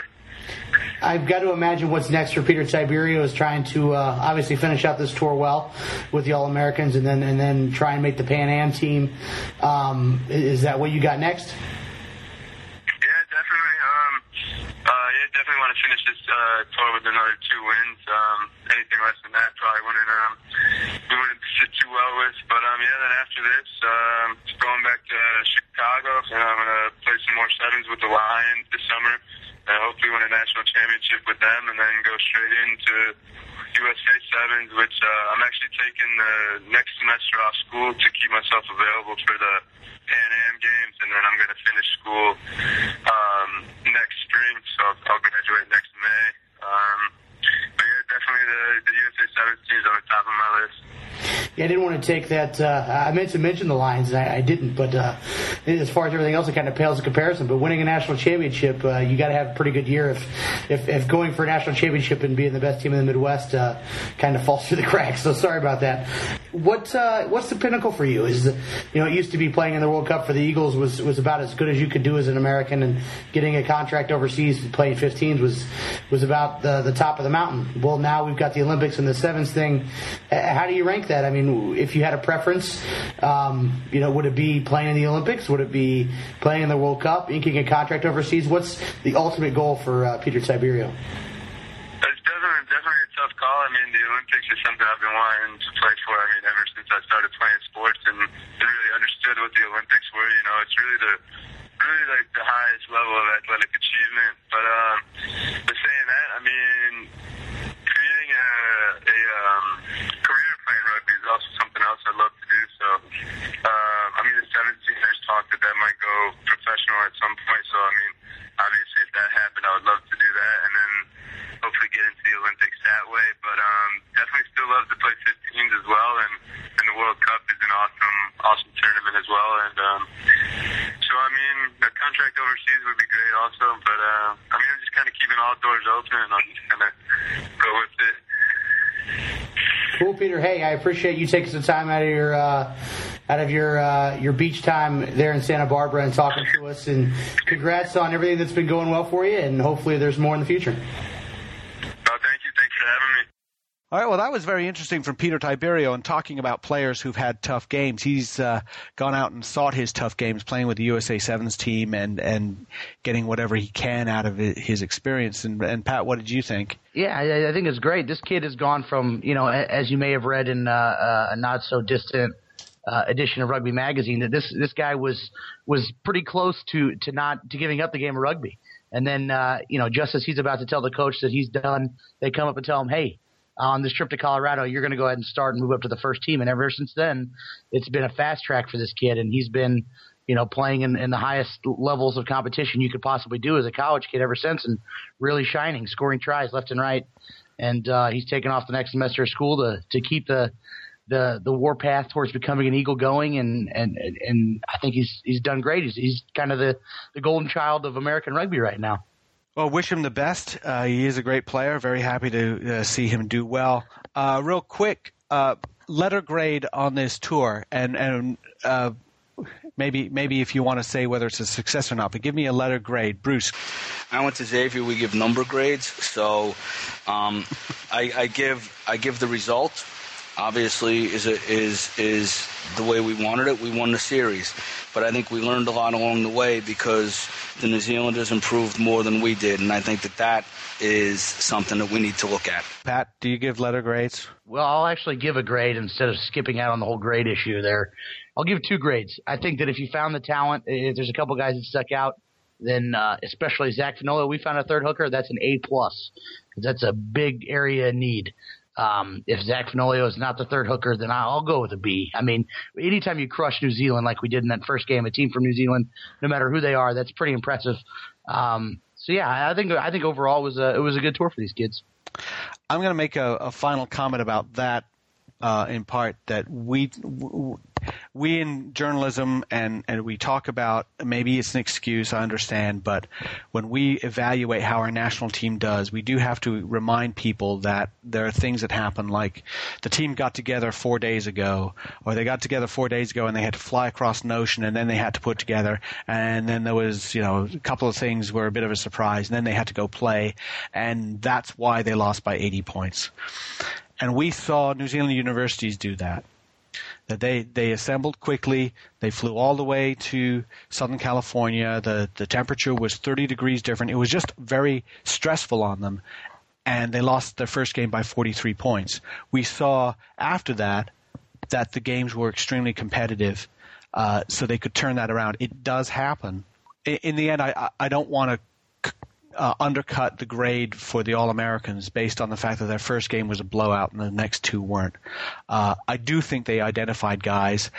I've got to imagine what's next for Peter Tiberio is trying to uh, obviously finish out this tour well with the All Americans, and then and then try and make the Pan Am team. Um, is that what you got next? Yeah, definitely. Um, uh, yeah, definitely want to finish this uh, tour with another two wins. Um, anything less than that probably wouldn't um, we wouldn't sit too well with. But um, yeah, then after this, um, going back to Chicago, and I'm gonna play some more sevens with the Lions this summer, and hopefully win a national championship with them, and then go straight into USA sevens, which uh, I'm actually taking the next semester off school to keep myself available for the Pan Am games, and then I'm going to finish school um, next spring, so I'll graduate next May. Um, but yeah, definitely the, the USA sevens team's on the top of my list. Yeah, I didn't want to take that. Uh, I meant to mention the Lions, and I, I didn't. But uh, as far as everything else, it kind of pales in comparison. But winning a national championship, uh, you got to have a pretty good year. If, if if going for a national championship and being the best team in the Midwest uh, kind of falls through the cracks. So sorry about that. What's uh, what's the pinnacle for you? Is you know it used to be playing in the World Cup for the Eagles was was about as good as you could do as an American, and getting a contract overseas playing 15s was was about the the top of the mountain. Well, now we've got the Olympics and the sevens thing. How do you rank that? I mean, if you had a preference, um, you know, would it be playing in the Olympics? Would it be playing in the World Cup, inking a contract overseas? What's the ultimate goal for uh, Peter Tiberio? Tough call. I mean, the Olympics is something I've been wanting to play for. I mean, ever since I started playing sports and really understood what the Olympics were. You know, it's really the really like the highest level of athletic achievement. But um, but saying that, I mean, creating a a um, career playing rugby is also something else I'd love to do. So, um, I mean, the 17ers talked that that might go professional at some point. So, I mean, obviously, if that happened, I would love to do that. And hopefully get into the Olympics that way. But um, definitely still love to play 15s as well, and and the World Cup is an awesome awesome tournament as well. And um, so I mean, the contract overseas would be great also. But uh, I mean, I'm just kind of keeping all doors open, and I'll just kind of go with it. Cool, Peter. Hey, I appreciate you taking some time out of your uh, out of your uh, your beach time there in Santa Barbara and talking to us. And congrats on everything that's been going well for you. And hopefully, there's more in the future. All right, well, that was very interesting from Peter Tiberio and talking about players who've had tough games. He's uh, gone out and sought his tough games, playing with the USA Sevens team and and getting whatever he can out of his experience. And, and Pat, what did you think? Yeah, I, I think it's great. This kid has gone from you know, as you may have read in uh, uh, a not so distant uh, edition of Rugby Magazine, that this this guy was was pretty close to to not to giving up the game of rugby. And then, uh, you know, just as he's about to tell the coach that he's done, they come up and tell him, "Hey, on this trip to Colorado, you're going to go ahead and start and move up to the first team. And ever since then, it's been a fast track for this kid, and he's been, you know, playing in, in the highest levels of competition you could possibly do as a college kid ever since, and really shining, scoring tries left and right. And uh, he's taken off the next semester of school to to keep the the the warpath towards becoming an eagle going and and and I think he's he's done great. He's he's kind of the the golden child of American rugby right now. Well, wish him the best. Uh, he is a great player. Very happy to uh, see him do well. Uh, real quick, uh, letter grade on this tour, and and uh, maybe maybe if you want to say whether it's a success or not, but give me a letter grade, Bruce. I went to Xavier. We give number grades, so um, I, I give I give the result obviously is a, is is the way we wanted it. We won the series, but I think we learned a lot along the way because the New Zealanders improved more than we did, and I think that that is something that we need to look at. Pat, do you give letter grades? Well, I'll actually give a grade instead of skipping out on the whole grade issue there. I'll give two grades. I think that if you found the talent, if there's a couple guys that stuck out, then uh, especially Zach Fenoglio, we found a third hooker. That's an A plus. That's a big area need. Um, if Zach Fenoglio is not the third hooker, then I'll go with a B. I mean, anytime you crush New Zealand like we did in that first game, a team from New Zealand, no matter who they are, that's pretty impressive. Um, so yeah, I think I think overall it was a it was a good tour for these kids. I'm going to make a, a final comment about that uh, in part that we we in journalism and, and we talk about maybe it's an excuse, I understand, but when we evaluate how our national team does, we do have to remind people that there are things that happen like the team got together four days ago, or they got together four days ago and they had to fly across an ocean and then they had to put together, and then there was, you know, a couple of things were a bit of a surprise, and then they had to go play, and that's why they lost by 80 points. And we saw New Zealand universities do that that they, they assembled quickly. They flew all the way to Southern California. The, the temperature was 30 degrees different. It was just very stressful on them. And they lost their first game by 43 points. We saw after that that the games were extremely competitive, uh, so they could turn that around. It does happen. In, in the end, I, I don't want to uh, undercut the grade for the All Americans based on the fact that their first game was a blowout and the next two weren't. Uh, I do think they identified guys.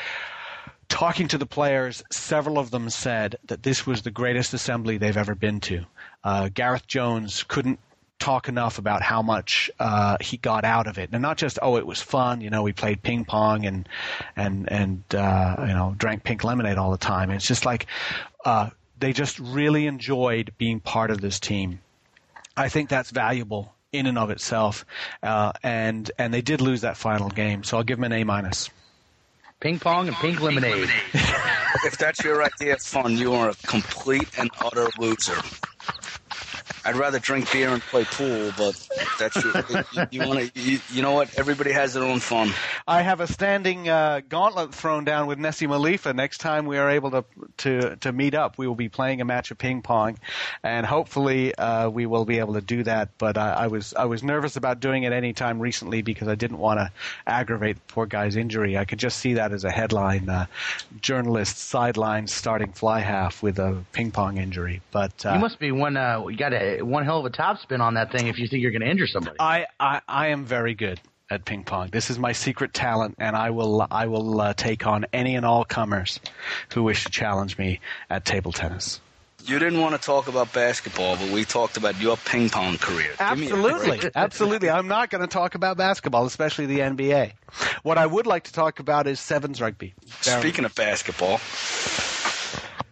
Talking to the players, several of them said that this was the greatest assembly they've ever been to. Uh, Gareth Jones couldn't talk enough about how much uh, he got out of it, and not just oh it was fun. You know, we played ping pong and and and uh, you know drank pink lemonade all the time. It's just like uh, they just really enjoyed being part of this team. I think that's valuable in and of itself, uh, and and they did lose that final game. So I'll give them an A minus. Ping pong and pink lemonade. (laughs) if that's your idea of fun, you are a complete and utter loser. I'd rather drink beer and play pool, but that's your, (laughs) you, you want to. You, you, know what? Everybody has their own fun. I have a standing uh, gauntlet thrown down with Nese Malifa. Next time we are able to to to meet up, we will be playing a match of ping pong, and hopefully uh, we will be able to do that. But I, I was I was nervous about doing it any time recently because I didn't want to aggravate the poor guy's injury. I could just see that as a headline: uh, journalist sidelined starting fly half with a ping pong injury. But uh, you must be one. Uh, you got a one hell of a topspin on that thing if you think you're going to injure somebody. I, I, I am very good at ping pong. This is my secret talent, and I will I will uh, take on any and all comers who wish to challenge me at table tennis. You didn't want to talk about basketball, but we talked about your ping pong career. Absolutely, (laughs) absolutely. I'm not going to talk about basketball, especially the NBA. What I would like to talk about is sevens rugby. Speaking of basketball,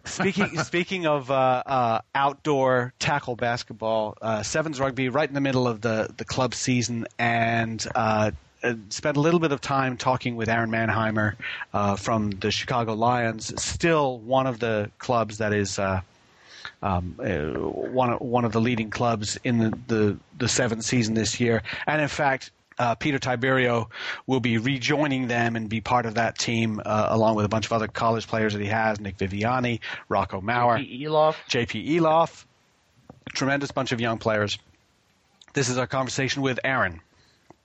speaking (laughs) speaking of uh, uh, outdoor tackle basketball, uh, sevens rugby right in the middle of the the club season, and uh, uh, spent a little bit of time talking with Aaron Mannheimer uh, from the Chicago Lions. Still one of the clubs that is. Um, one one of the leading clubs in the, the the seventh season this year, and in fact, uh, Peter Tiberio will be rejoining them and be part of that team uh, along with a bunch of other college players that he has, Nick Viviani, Rocco Maurer, JP Eloff. JP Eloff, tremendous bunch of young players. This is our conversation with Aaron.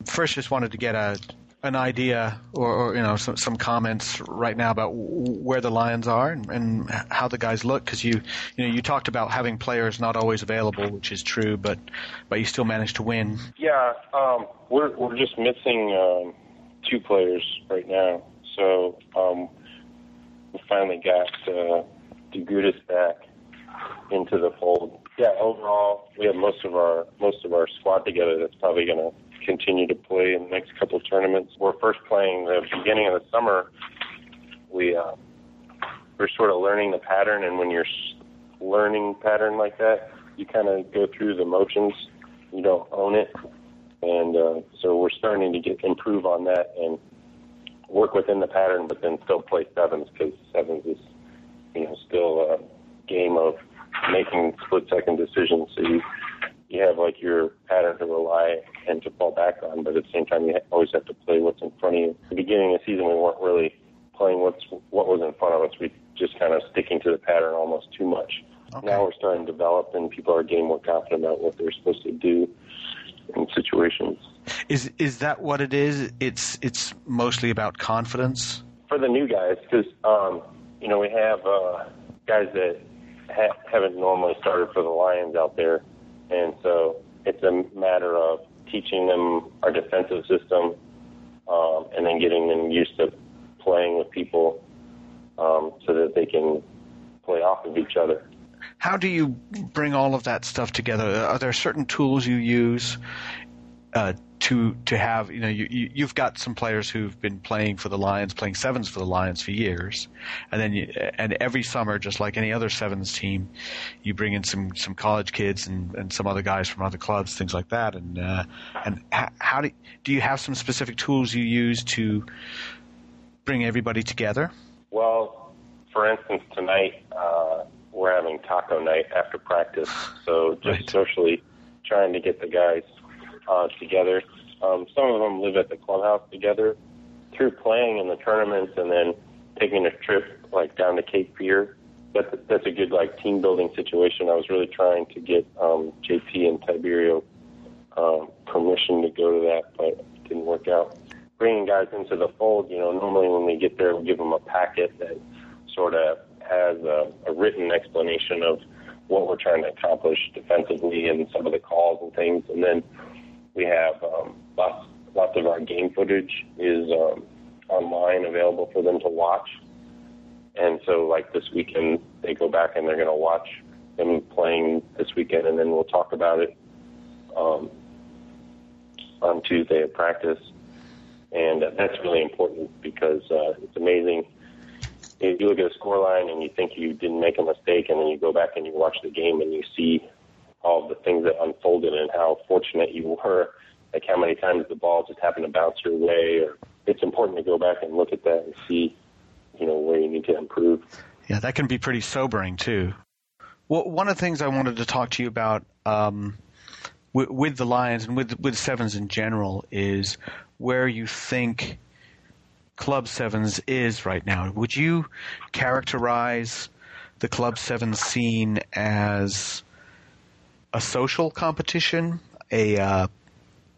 First, just wanted to get a an idea or, or, you know some, some comments right now about where the Lions are and, and how the guys look because you you know you talked about having players not always available, which is true, but but you still managed to win. Yeah, um, we're we're just missing um, two players right now, so um, we finally got uh, DeGudas back into the fold. Yeah, overall we have most of our most of our squad together. That's probably going to continue to play in the next couple of tournaments. We're first playing the beginning of the summer. We uh, we're sort of learning the pattern, and when you're learning pattern like that, you kind of go through the motions. You don't own it, and uh, so we're starting to get improve on that and work within the pattern, but then still play sevens because sevens is you know still a game of making split second decisions. So you you have like your pattern to rely and to fall back on, but at the same time, you always have to play what's in front of you. At the beginning of the season, we weren't really playing what's what was in front of us. We just kind of sticking to the pattern almost too much. Okay. Now we're starting to develop, and people are getting more confident about what they're supposed to do in situations. Is is that what it is? It's it's mostly about confidence for the new guys because um, you know we have uh, guys that ha- haven't normally started for the Lions out there and so it's a matter of teaching them our defensive system um, and then getting them used to playing with people um, so that they can play off of each other. How do you bring all of that stuff together? Are there certain tools you use uh, to to have you know you, you have got some players who've been playing for the Lions, playing sevens for the Lions for years, and then you, and every summer, just like any other sevens team, you bring in some some college kids and, and some other guys from other clubs, things like that. And uh, and how, how do do you have some specific tools you use to bring everybody together? Well, for instance, tonight uh, we're having taco night after practice, so just right. socially trying to get the guys uh, together. Um, some of them live at the clubhouse together through playing in the tournaments and then taking a trip like down to Cape Fear. That's a, that's a good like team building situation. I was really trying to get um, JP and Tiberio um, permission to go to that, but it didn't work out. Bringing guys into the fold, you know, normally when we get there, we give them a packet that sort of has a, a written explanation of what we're trying to accomplish defensively and some of the calls and things, and then we have um, lots lots of our game footage is um, online available for them to watch. And so, like this weekend, they go back and they're going to watch them playing this weekend, and then we'll talk about it um, on Tuesday at practice. And uh, that's really important because uh, it's amazing. If you look at a score line and you think you didn't make a mistake, and then you go back and you watch the game and you see all the things that unfolded and how fortunate you were, like how many times the ball just happened to bounce your way. Or it's important to go back and look at that and see, you know, where you need to improve. Yeah, that can be pretty sobering too. Well, one of the things I wanted to talk to you about um, with, with the Lions and with with sevens in general is where you think Club Sevens is right now. Would you characterize the Club Sevens scene as a social competition, a uh,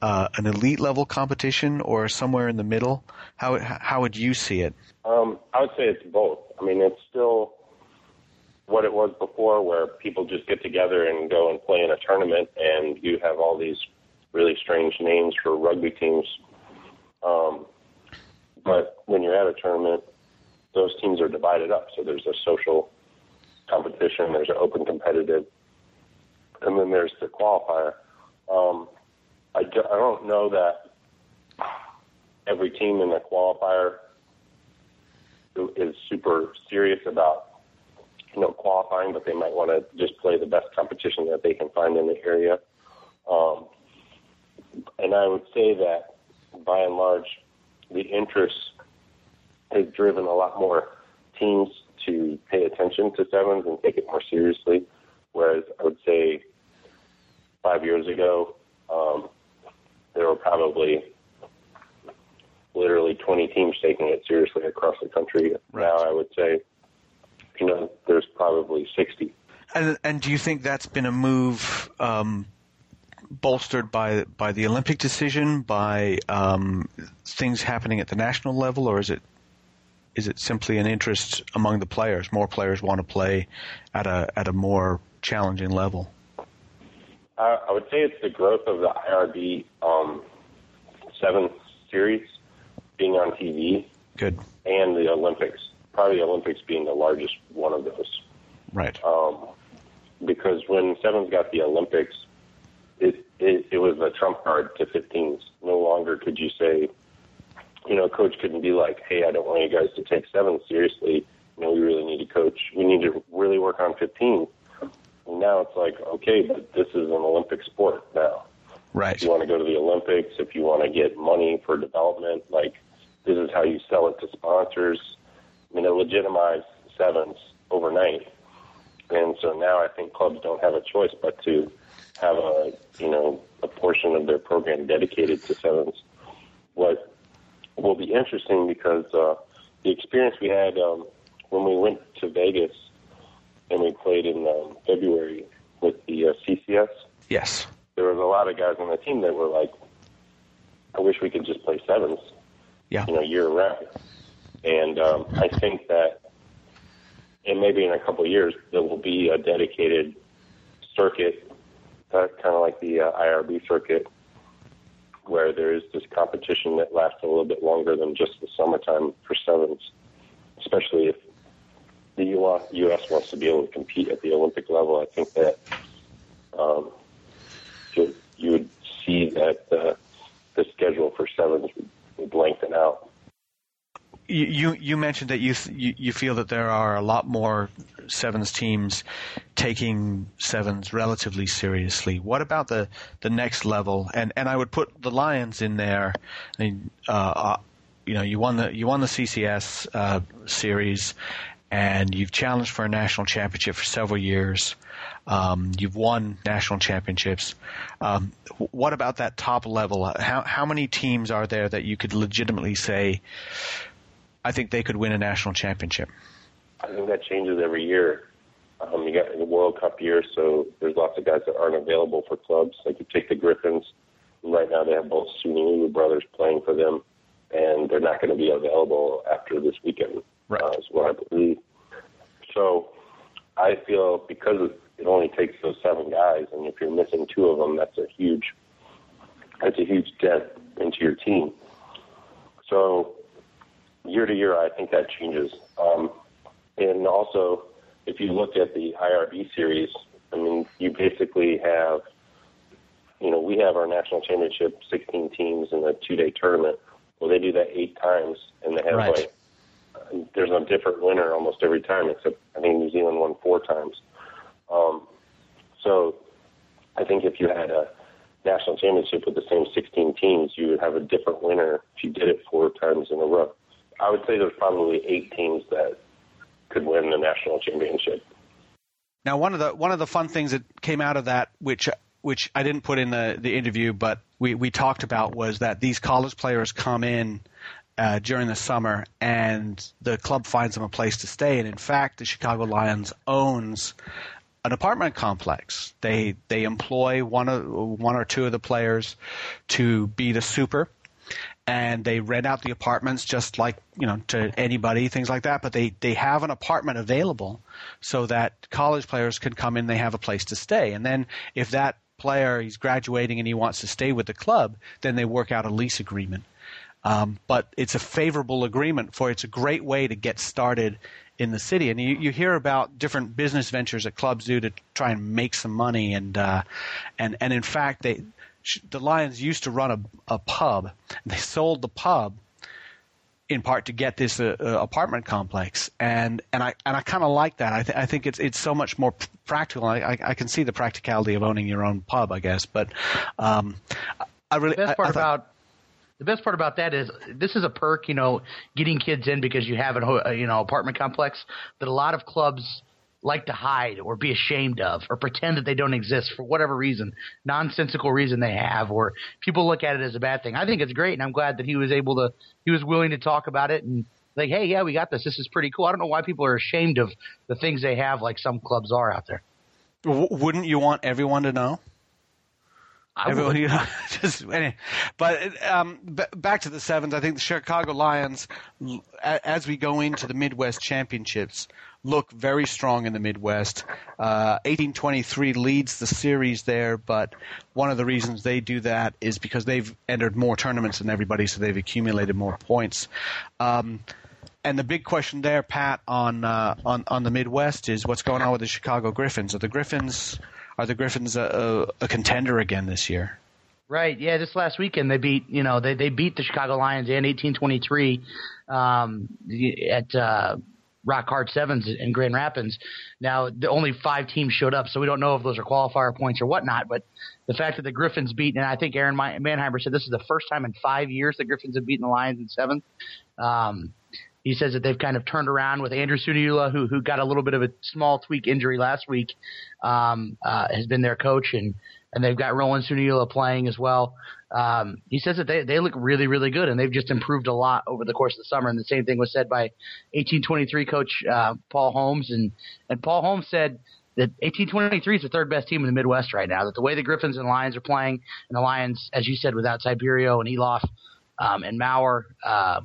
uh, an elite level competition, or somewhere in the middle? How how would you see it? Um, I would say it's both. I mean, it's still what it was before, where people just get together and go and play in a tournament, and you have all these really strange names for rugby teams. Um, but when you're at a tournament, those teams are divided up. So there's a social competition, there's an open competitive, and then there's the qualifier. Um, I, do, I don't know that every team in the qualifier is super serious about you know qualifying, but they might want to just play the best competition that they can find in the area. Um, and I would say that by and large, the interest has driven a lot more teams to pay attention to sevens and take it more seriously. Whereas I would say five years ago, um, there were probably literally 20 teams taking it seriously across the country. Right. Now I would say, you know, there's probably 60. And, and do you think that's been a move um, bolstered by by the Olympic decision, by um, things happening at the national level, or is it is it simply an interest among the players? More players want to play at a at a more challenging level. I would say it's the growth of the IRB um, seven series being on TV. Good. And the Olympics, probably the Olympics being the largest one of those. Right. Um, because when sevens got the Olympics, it, it it was a trump card to 15s. No longer could you say, you know, a coach couldn't be like, hey, I don't want you guys to take sevens seriously. You know, we really need to coach. We need to really work on 15. And now it's like, okay, but this is an Olympic sport now. Right. If you want to go to the Olympics, if you want to get money for development, like this is how you sell it to sponsors. I mean, it legitimized sevens overnight. And so now I think clubs don't have a choice but to have a, you know, a portion of their program dedicated to sevens. What will be interesting because uh, the experience we had um, when we went to Vegas and we played in um, February with the uh, CCS. Yes. There was a lot of guys on the team that were like, I wish we could just play sevens yeah. you know, year round. And um, I think that, and maybe in a couple of years, there will be a dedicated circuit, uh, kind of like the uh, IRB circuit, where there is this competition that lasts a little bit longer than just the summertime for sevens, especially if the U.S. wants to be able to compete at the Olympic level. I think that um, you, you would see that uh, the schedule for sevens would lengthen out. You you mentioned that you you, you feel that there are a lot more sevens teams taking sevens relatively seriously. What about the, the next level? And and I would put the Lions in there. I mean, uh, uh, you know, you won the you won the CCS uh, series, and you've challenged for a national championship for several years. Um, you've won national championships. Um, what about that top level? How how many teams are there that you could legitimately say, I think they could win a national championship? I think that changes every year. Um, you got the World Cup year, so there's lots of guys that aren't available for clubs. Like you take the Griffins, right now they have both Suniula brothers playing for them, and they're not going to be available after this weekend. Right. Uh, is what I believe. So I feel because it only takes those seven guys, and if you're missing two of them, that's a huge that's a huge dent into your team. So year to year, I think that changes. Um, and also, if you look at the IRB series, I mean, you basically have, you know, we have our national championship, 16 teams in a two-day tournament. Well, they do that eight times, and they have right. like there's a different winner almost every time, except I think New Zealand won four times. Um, so I think if you had a national championship with the same 16 teams, you would have a different winner if you did it four times in a row. I would say there's probably eight teams that could win the national championship. Now, one of the one of the fun things that came out of that, which which I didn't put in the the interview, but we we talked about, was that these college players come in uh, during the summer, and the club finds them a place to stay. And in fact, the Chicago Lions owns an apartment complex. They they employ one of one or two of the players to be the super and they rent out the apartments just like you know to anybody things like that but they they have an apartment available so that college players can come in they have a place to stay and then if that player he's graduating and he wants to stay with the club then they work out a lease agreement um, but it's a favorable agreement for it's a great way to get started in the city and you, you hear about different business ventures that clubs do to try and make some money and uh, and and in fact they the Lions used to run a, a pub. They sold the pub in part to get this uh, uh, apartment complex, and and I and I kind of like that. I, th- I think it's it's so much more practical. I, I, I can see the practicality of owning your own pub, I guess. But um, I really the best part I, I thought, about the best part about that is this is a perk, you know, getting kids in because you have a you know apartment complex that a lot of clubs like to hide or be ashamed of or pretend that they don't exist for whatever reason, nonsensical reason they have, or people look at it as a bad thing. I think it's great, and I'm glad that he was able to, he was willing to talk about it and like, hey, yeah, we got this. This is pretty cool. I don't know why people are ashamed of the things they have, like some clubs are out there. W- wouldn't you want everyone to know? I Everyone, would. you know, (laughs) just but um, b- back to the sevens. I think the Chicago Lions, as we go into the Midwest Championships, look very strong in the Midwest. Uh, 1823 leads the series there, but one of the reasons they do that is because they've entered more tournaments than everybody, so they've accumulated more points. Um, and the big question there, Pat, on uh, on on the Midwest is what's going on with the Chicago Griffins. Are the Griffins are the Griffins a, a, a contender again this year? Right. Yeah. This last weekend they beat you know they they beat the Chicago Lions and 1823 um, at uh, Rock Hard Sevens in Grand Rapids. Now the only five teams showed up, so we don't know if those are qualifier points or whatnot. But the fact that the Griffins beat, and I think Aaron Manheimer said this is the first time in five years the Griffins have beaten the Lions in seventh. Um, he says that they've kind of turned around with Andrew Suniula, who who got a little bit of a small tweak injury last week, um, uh, has been their coach, and and they've got Roland Suniula playing as well. Um, he says that they they look really really good, and they've just improved a lot over the course of the summer. And the same thing was said by 1823 coach uh, Paul Holmes, and and Paul Holmes said that 1823 is the third best team in the Midwest right now. That the way the Griffins and Lions are playing, and the Lions, as you said, without Tiberio and Eloff um, and Maurer. Uh,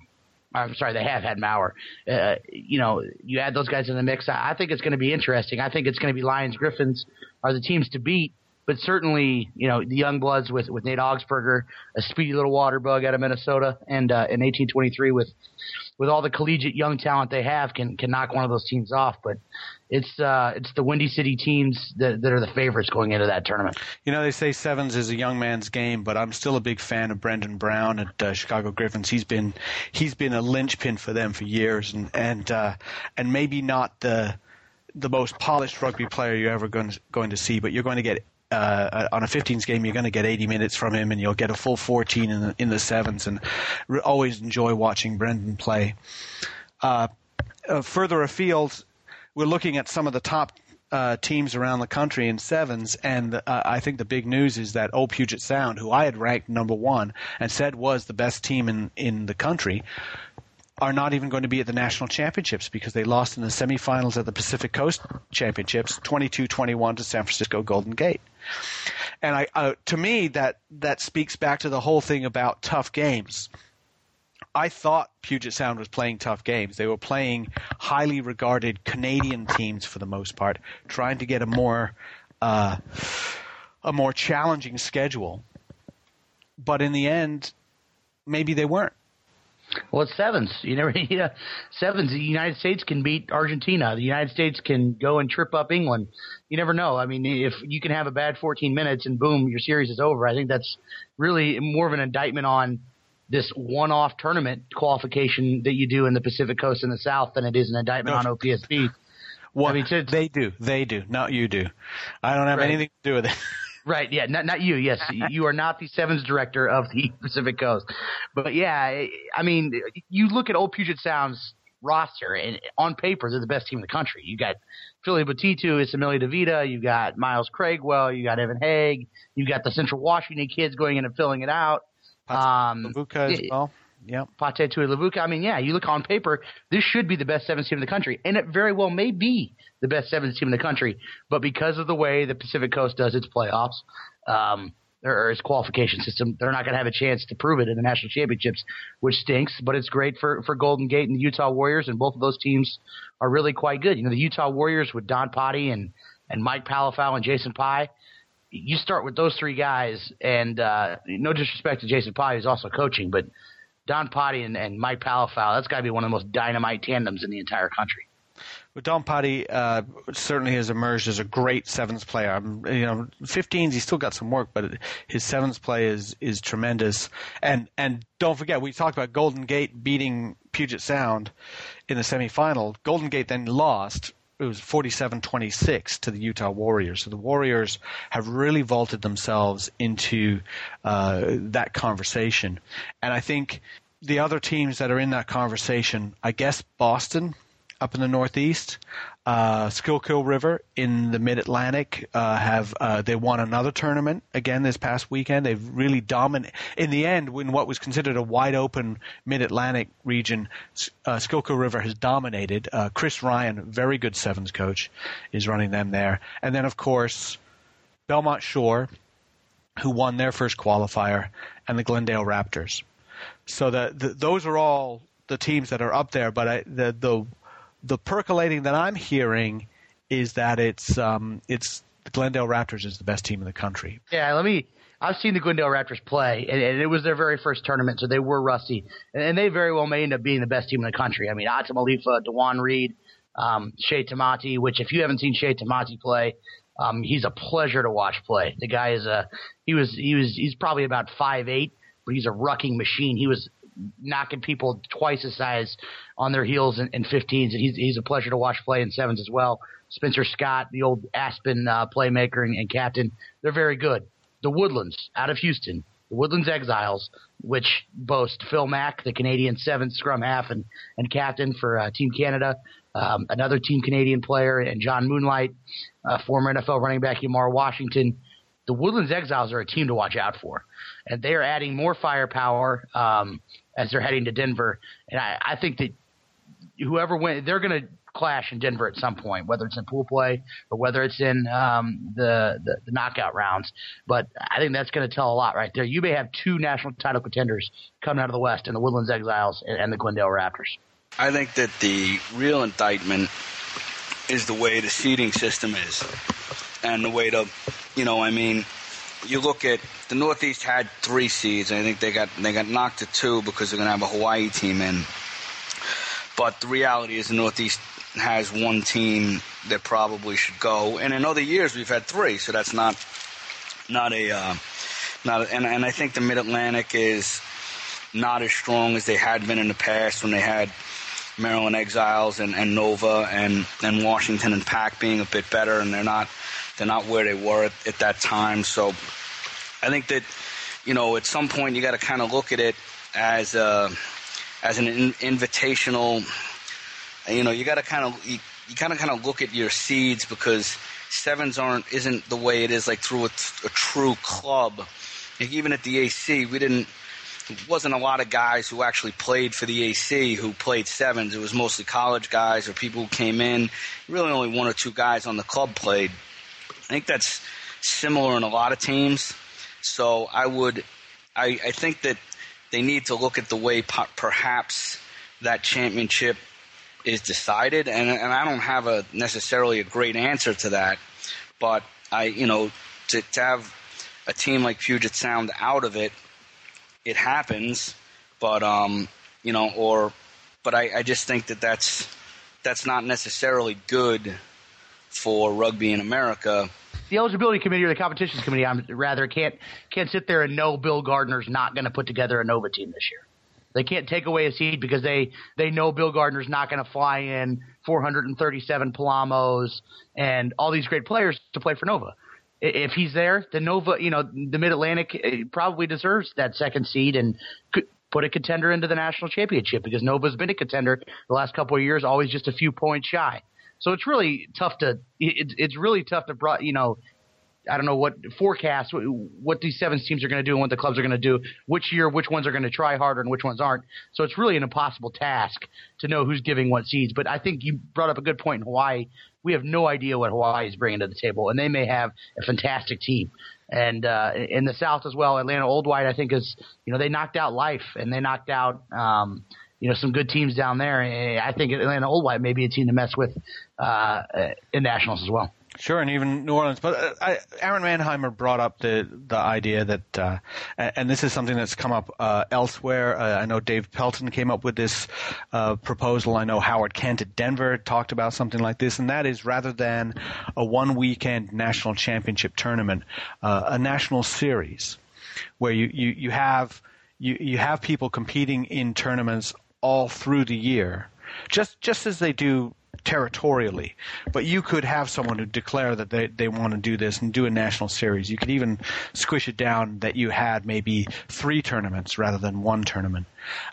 I'm sorry, they have had Maurer. Uh, you know, you add those guys in the mix. I, I think it's going to be interesting. I think it's going to be Lions Griffins are the teams to beat. But certainly, you know, the young bloods with, with Nate Augsburger, a speedy little water bug out of Minnesota, and uh, in 1823 with with all the collegiate young talent they have can can knock one of those teams off. But it's uh, it's the Windy City teams that, that are the favorites going into that tournament. You know, they say sevens is a young man's game, but I'm still a big fan of Brendan Brown at uh, Chicago Griffins. He's been he's been a linchpin for them for years, and and uh, and maybe not the the most polished rugby player you're ever going to, going to see, but you're going to get uh, on a 15s game, you're going to get 80 minutes from him, and you'll get a full 14 in the, in the sevens. And re- always enjoy watching Brendan play. Uh, uh, further afield, we're looking at some of the top uh, teams around the country in sevens, and uh, I think the big news is that Old Puget Sound, who I had ranked number one and said was the best team in in the country, are not even going to be at the national championships because they lost in the semifinals at the Pacific Coast Championships 22-21 to San Francisco Golden Gate. And I, uh, to me, that that speaks back to the whole thing about tough games. I thought Puget Sound was playing tough games. They were playing highly regarded Canadian teams for the most part, trying to get a more uh, a more challenging schedule. But in the end, maybe they weren't. Well, it's sevens. You never, (laughs) you know, sevens. The United States can beat Argentina. The United States can go and trip up England. You never know. I mean, if you can have a bad 14 minutes and boom, your series is over. I think that's really more of an indictment on this one-off tournament qualification that you do in the Pacific Coast and the South than it is an indictment No. on OPSB. Well, I mean, they do. They do. Not you do. I don't have Right. anything to do with it. (laughs) Right. Yeah. Not not you. Yes, you are not the sevens director of the (laughs) Pacific Coast. But yeah, I mean, you look at Old Puget Sound's roster, and on paper, they're the best team in the country. You got Philly Batitu, Isamaili DeVita, you got Miles Craigwell, you got Evan Haig, you got the Central Washington kids going in and filling it out. Um, Lavuka as well. Yeah. Pate Tuilavuka. I mean, yeah, you look on paper, this should be the best seventh team in the country, and it very well may be the best seventh team in the country. But because of the way the Pacific Coast does its playoffs, um, or its qualification system, they're not going to have a chance to prove it in the national championships, which stinks. But it's great for for Golden Gate and the Utah Warriors, and both of those teams are really quite good. You know, the Utah Warriors with Don Potty and and Mike Palefau and Jason Pye. You start with those three guys, and uh, no disrespect to Jason Pye, who's also coaching, but Don Pati and, and Mike Palefau, that's got to be one of the most dynamite tandems in the entire country. Well, Don Pati uh, certainly has emerged as a great sevens player. Um, you know, 15s he's still got some work, but his sevens play is is tremendous. And and don't forget, we talked about Golden Gate beating Puget Sound in the semifinal. Golden Gate then lost. It was 47-26 to the Utah Warriors. So the Warriors have really vaulted themselves into uh, that conversation. And I think the other teams that are in that conversation, I guess Boston up in the Northeast. Uh, Schuylkill River in the Mid Atlantic uh, have uh, they won another tournament again this past weekend. They've really dominated. In the end, in what was considered a wide open Mid Atlantic region, uh, Schuylkill River has dominated. Uh, Chris Ryan, very good sevens coach, is running them there, and then of course Belmont Shore, who won their first qualifier, and the Glendale Raptors. So the, the those are all the teams that are up there, but I, the the the percolating that I'm hearing is that it's um, it's the Glendale Raptors is the best team in the country. Yeah, let me. I've seen the Glendale Raptors play, and, and it was their very first tournament, so they were rusty, and, and, they very well may end up being the best team in the country. I mean, Atam Alifa, Dewan Reed, um, Shea Tamati, which if you haven't seen Shea Tamati play, um, he's a pleasure to watch play. The guy is a he was he was he's probably about five eight, but he's a rucking machine. He was knocking people twice his size on their heels in, in 15s, and he's, he's a pleasure to watch play in sevens as well. Spencer Scott, the old Aspen uh, playmaker and, and captain, they're very good. The Woodlands out of Houston, the Woodlands Exiles, which boast Phil Mack, the Canadian seventh scrum half and, and captain for uh, Team Canada, um, another Team Canadian player, and John Moonlight, uh, former NFL running back Yamar Washington. The Woodlands Exiles are a team to watch out for, and they are adding more firepower. Um, as they're heading to Denver. And I, I think that whoever wins, they're going to clash in Denver at some point, whether it's in pool play or whether it's in um, the, the, the knockout rounds. But I think that's going to tell a lot right there. You may have two national title contenders coming out of the West in the Woodlands Exiles and, and the Glendale Raptors. I think that the real indictment is the way the seeding system is, and the way to, you know, I mean, you look at the Northeast had three seeds. And I think they got they got knocked to two because they're going to have a Hawaii team in. But the reality is the Northeast has one team that probably should go, and in other years we've had three, so that's not not a uh, not. A, and and I think the Mid Atlantic is not as strong as they had been in the past when they had Maryland Exiles and, and Nova and and Washington and Pack being a bit better, and they're not they're not where they were at, at that time. So I think that you know at some point you got to kind of look at it as a, uh, as an in, invitational. You know, you got to kind of you, you kind of kind of look at your seeds because sevens aren't isn't the way it is like through a, a true club. Like even at the AC, we didn't. Wasn't a lot of guys who actually played for the AC who played sevens. It was mostly college guys or people who came in. Really, only one or two guys on the club played. I think that's similar in a lot of teams. So I would, I, I think that they need to look at the way perhaps that championship is decided, and and I don't have a necessarily a great answer to that, but I you know to to have a team like Puget Sound out of it, it happens, but um you know or but I, I just think that that's that's not necessarily good for rugby in America the eligibility committee or the competitions committee, I'm rather can't can't sit there and know Bill Gardner's not going to put together a Nova team this year. They can't take away a seed because they they know Bill Gardner's not going to fly in 437 Palamos and all these great players to play for Nova. if he's there, then Nova, you know, the Mid Atlantic eh, probably deserves that second seed and could put a contender into the national championship because Nova's been a contender the last couple of years, always just a few points shy. So it's really tough to it's it's really tough to brought you know I don't know what forecast what these seven teams are going to do and what the clubs are going to do, which year which ones are going to try harder and which ones aren't. So it's really an impossible task to know who's giving what seeds. But I think you brought up a good point in Hawaii. We have no idea what Hawaii is bringing to the table, and they may have a fantastic team. And uh, in the South as well, Atlanta Old White I think is you know they knocked out Life and they knocked out. Um, you know, some good teams down there. I think Atlanta Old White may be a team to mess with uh, in nationals as well. Sure, and even New Orleans. But uh, I, Aaron Mannheimer brought up the the idea that, uh, and this is something that's come up uh, elsewhere. Uh, I know Dave Pelton came up with this uh, proposal. I know Howard Kent at Denver talked about something like this, and that is rather than a one weekend national championship tournament, a national series where you, you, you have you, you have people competing in tournaments all through the year, just just as they do territorially. But you could have someone who declare that they, they want to do this and do a national series. You could even squish it down that you had maybe three tournaments rather than one tournament.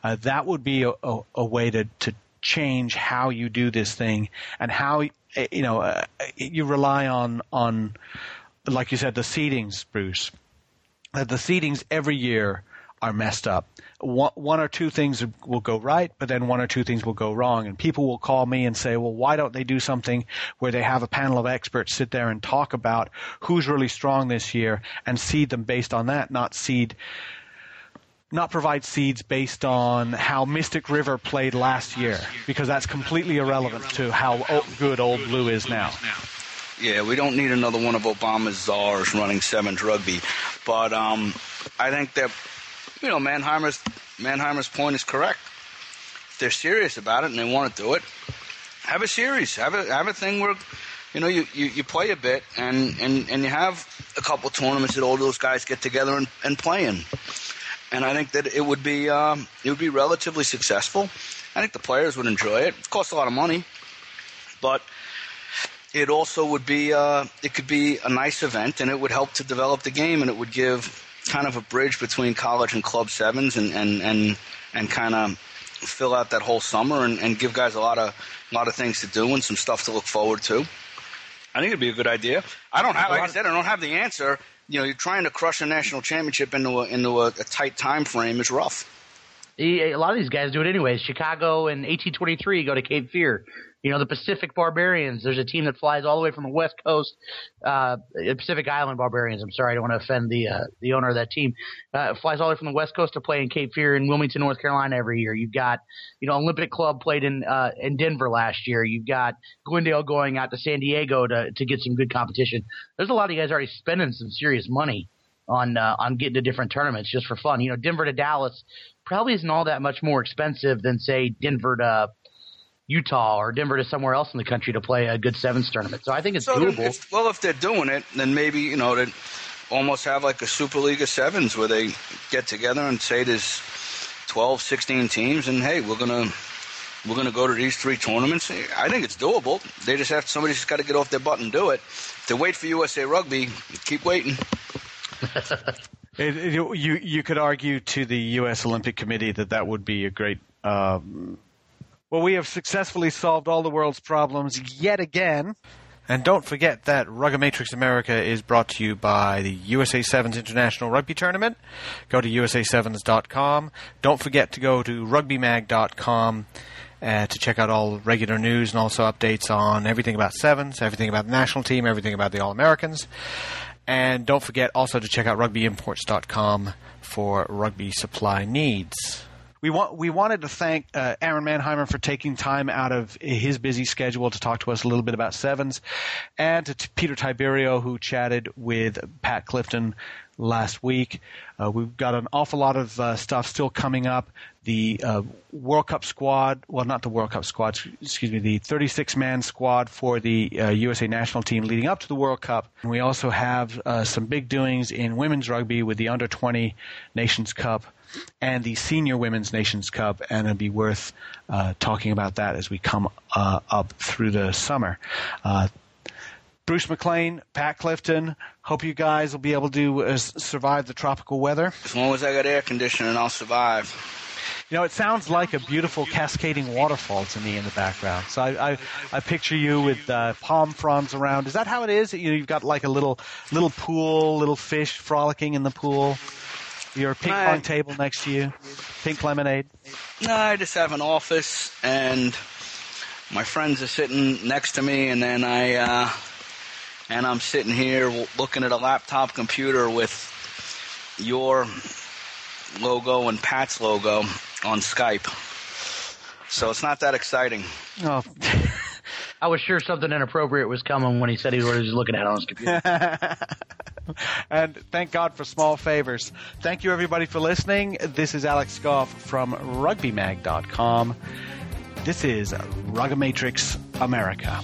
Uh, that would be a, a, a, way to, to change how you do this thing and how you know uh, you rely on on like you said the seedings, Bruce. Uh, the seedings every year are messed up one, or two things will go right, but then one or two things will go wrong. And people will call me and say, well, why don't they do something where they have a panel of experts sit there and talk about who's really strong this year and seed them based on that, not seed not provide seeds based on how Mystic River played last year because that's completely irrelevant to how good Old Blue is now. Yeah, we don't need another one of Obama's czars running sevens rugby, but um, I think that you know, Mannheimer's Mannheimer's point is correct. If they're serious about it and they want to do it, have a series, have a have a thing where you know you, you, you play a bit and, and, and you have a couple tournaments that all those guys get together and, and play in. And I think that it would be um, it would be relatively successful. I think the players would enjoy it. It costs a lot of money, but it also would be uh, it could be a nice event and it would help to develop the game and it would give kind of a bridge between college and club sevens and and and, and kind of fill out that whole summer and, and give guys a lot of a lot of things to do and some stuff to look forward to. I think it'd be a good idea. I don't have, like I said, I don't have the answer. You know, you're trying to crush a national championship into a, into a, a tight time frame is rough. A lot of these guys do it anyways. Chicago and 1823 go to Cape Fear. You know, the Pacific Barbarians. There's a team that flies all the way from the West Coast, uh, Pacific Island Barbarians. I'm sorry, I don't want to offend the uh, the owner of that team. Uh, flies all the way from the West Coast to play in Cape Fear in Wilmington, North Carolina every year. You've got, you know, Olympic Club played in uh, in Denver last year. You've got Glendale going out to San Diego to to get some good competition. There's a lot of guys already spending some serious money on uh, on getting to different tournaments just for fun. You know, Denver to Dallas probably isn't all that much more expensive than say Denver to Utah or Denver to somewhere else in the country to play a good sevens tournament. So I think it's so doable. If, well, if they're doing it, then maybe you know to almost have like a Super League of sevens where they get together and say there's 12, 16 teams, and hey, we're gonna we're gonna go to these three tournaments. I think it's doable. They just have somebody's just got to get off their butt and do it. To wait for USA Rugby, keep waiting. (laughs) it, it, you you could argue to the U.S. Olympic Committee that that would be a great um, well, we have successfully solved all the world's problems yet again. And don't forget that Rugomatrix America is brought to you by the USA Sevens International Rugby Tournament. Go to USA7s.com. Don't forget to go to rugbymag.com uh, to check out all regular news and also updates on everything about Sevens, everything about the national team, everything about the All Americans. And don't forget also to check out rugbyimports.com for rugby supply needs we want we wanted to thank uh, Aaron Mannheimer for taking time out of his busy schedule to talk to us a little bit about sevens, and to t- Peter Tiberio who chatted with Pat Clifton last week. Uh, we've got an awful lot of uh, stuff still coming up. The uh, World Cup squad, well, not the World Cup squad, excuse me, the 36 man squad for the USA uh, national team leading up to the World Cup. And we also have uh, some big doings in women's rugby with the under 20 Nations Cup and the Senior Women's Nations Cup, and it'd be worth uh, talking about that as we come uh, up through the summer. Uh, Bruce McLean, Pat Clifton. Hope you guys will be able to uh, survive the tropical weather. As long as I got air conditioning, I'll survive. You know, it sounds like a beautiful cascading waterfall to me in the background. So I, I, I picture you with uh, palm fronds around. Is that how it is? You know, you've got like a little little pool, little fish frolicking in the pool. Your ping pong table next to you, pink lemonade. No, I just have an office, and my friends are sitting next to me, and then I uh, and I'm sitting here looking at a laptop computer with your logo and Pat's logo on Skype. So it's not that exciting. Oh. (laughs) I was sure something inappropriate was coming when he said he was looking at it on his computer. (laughs) and thank God for small favors. Thank you everybody for listening. This is Alex Goff from RugbyMag.com. This is Rugomatrix America.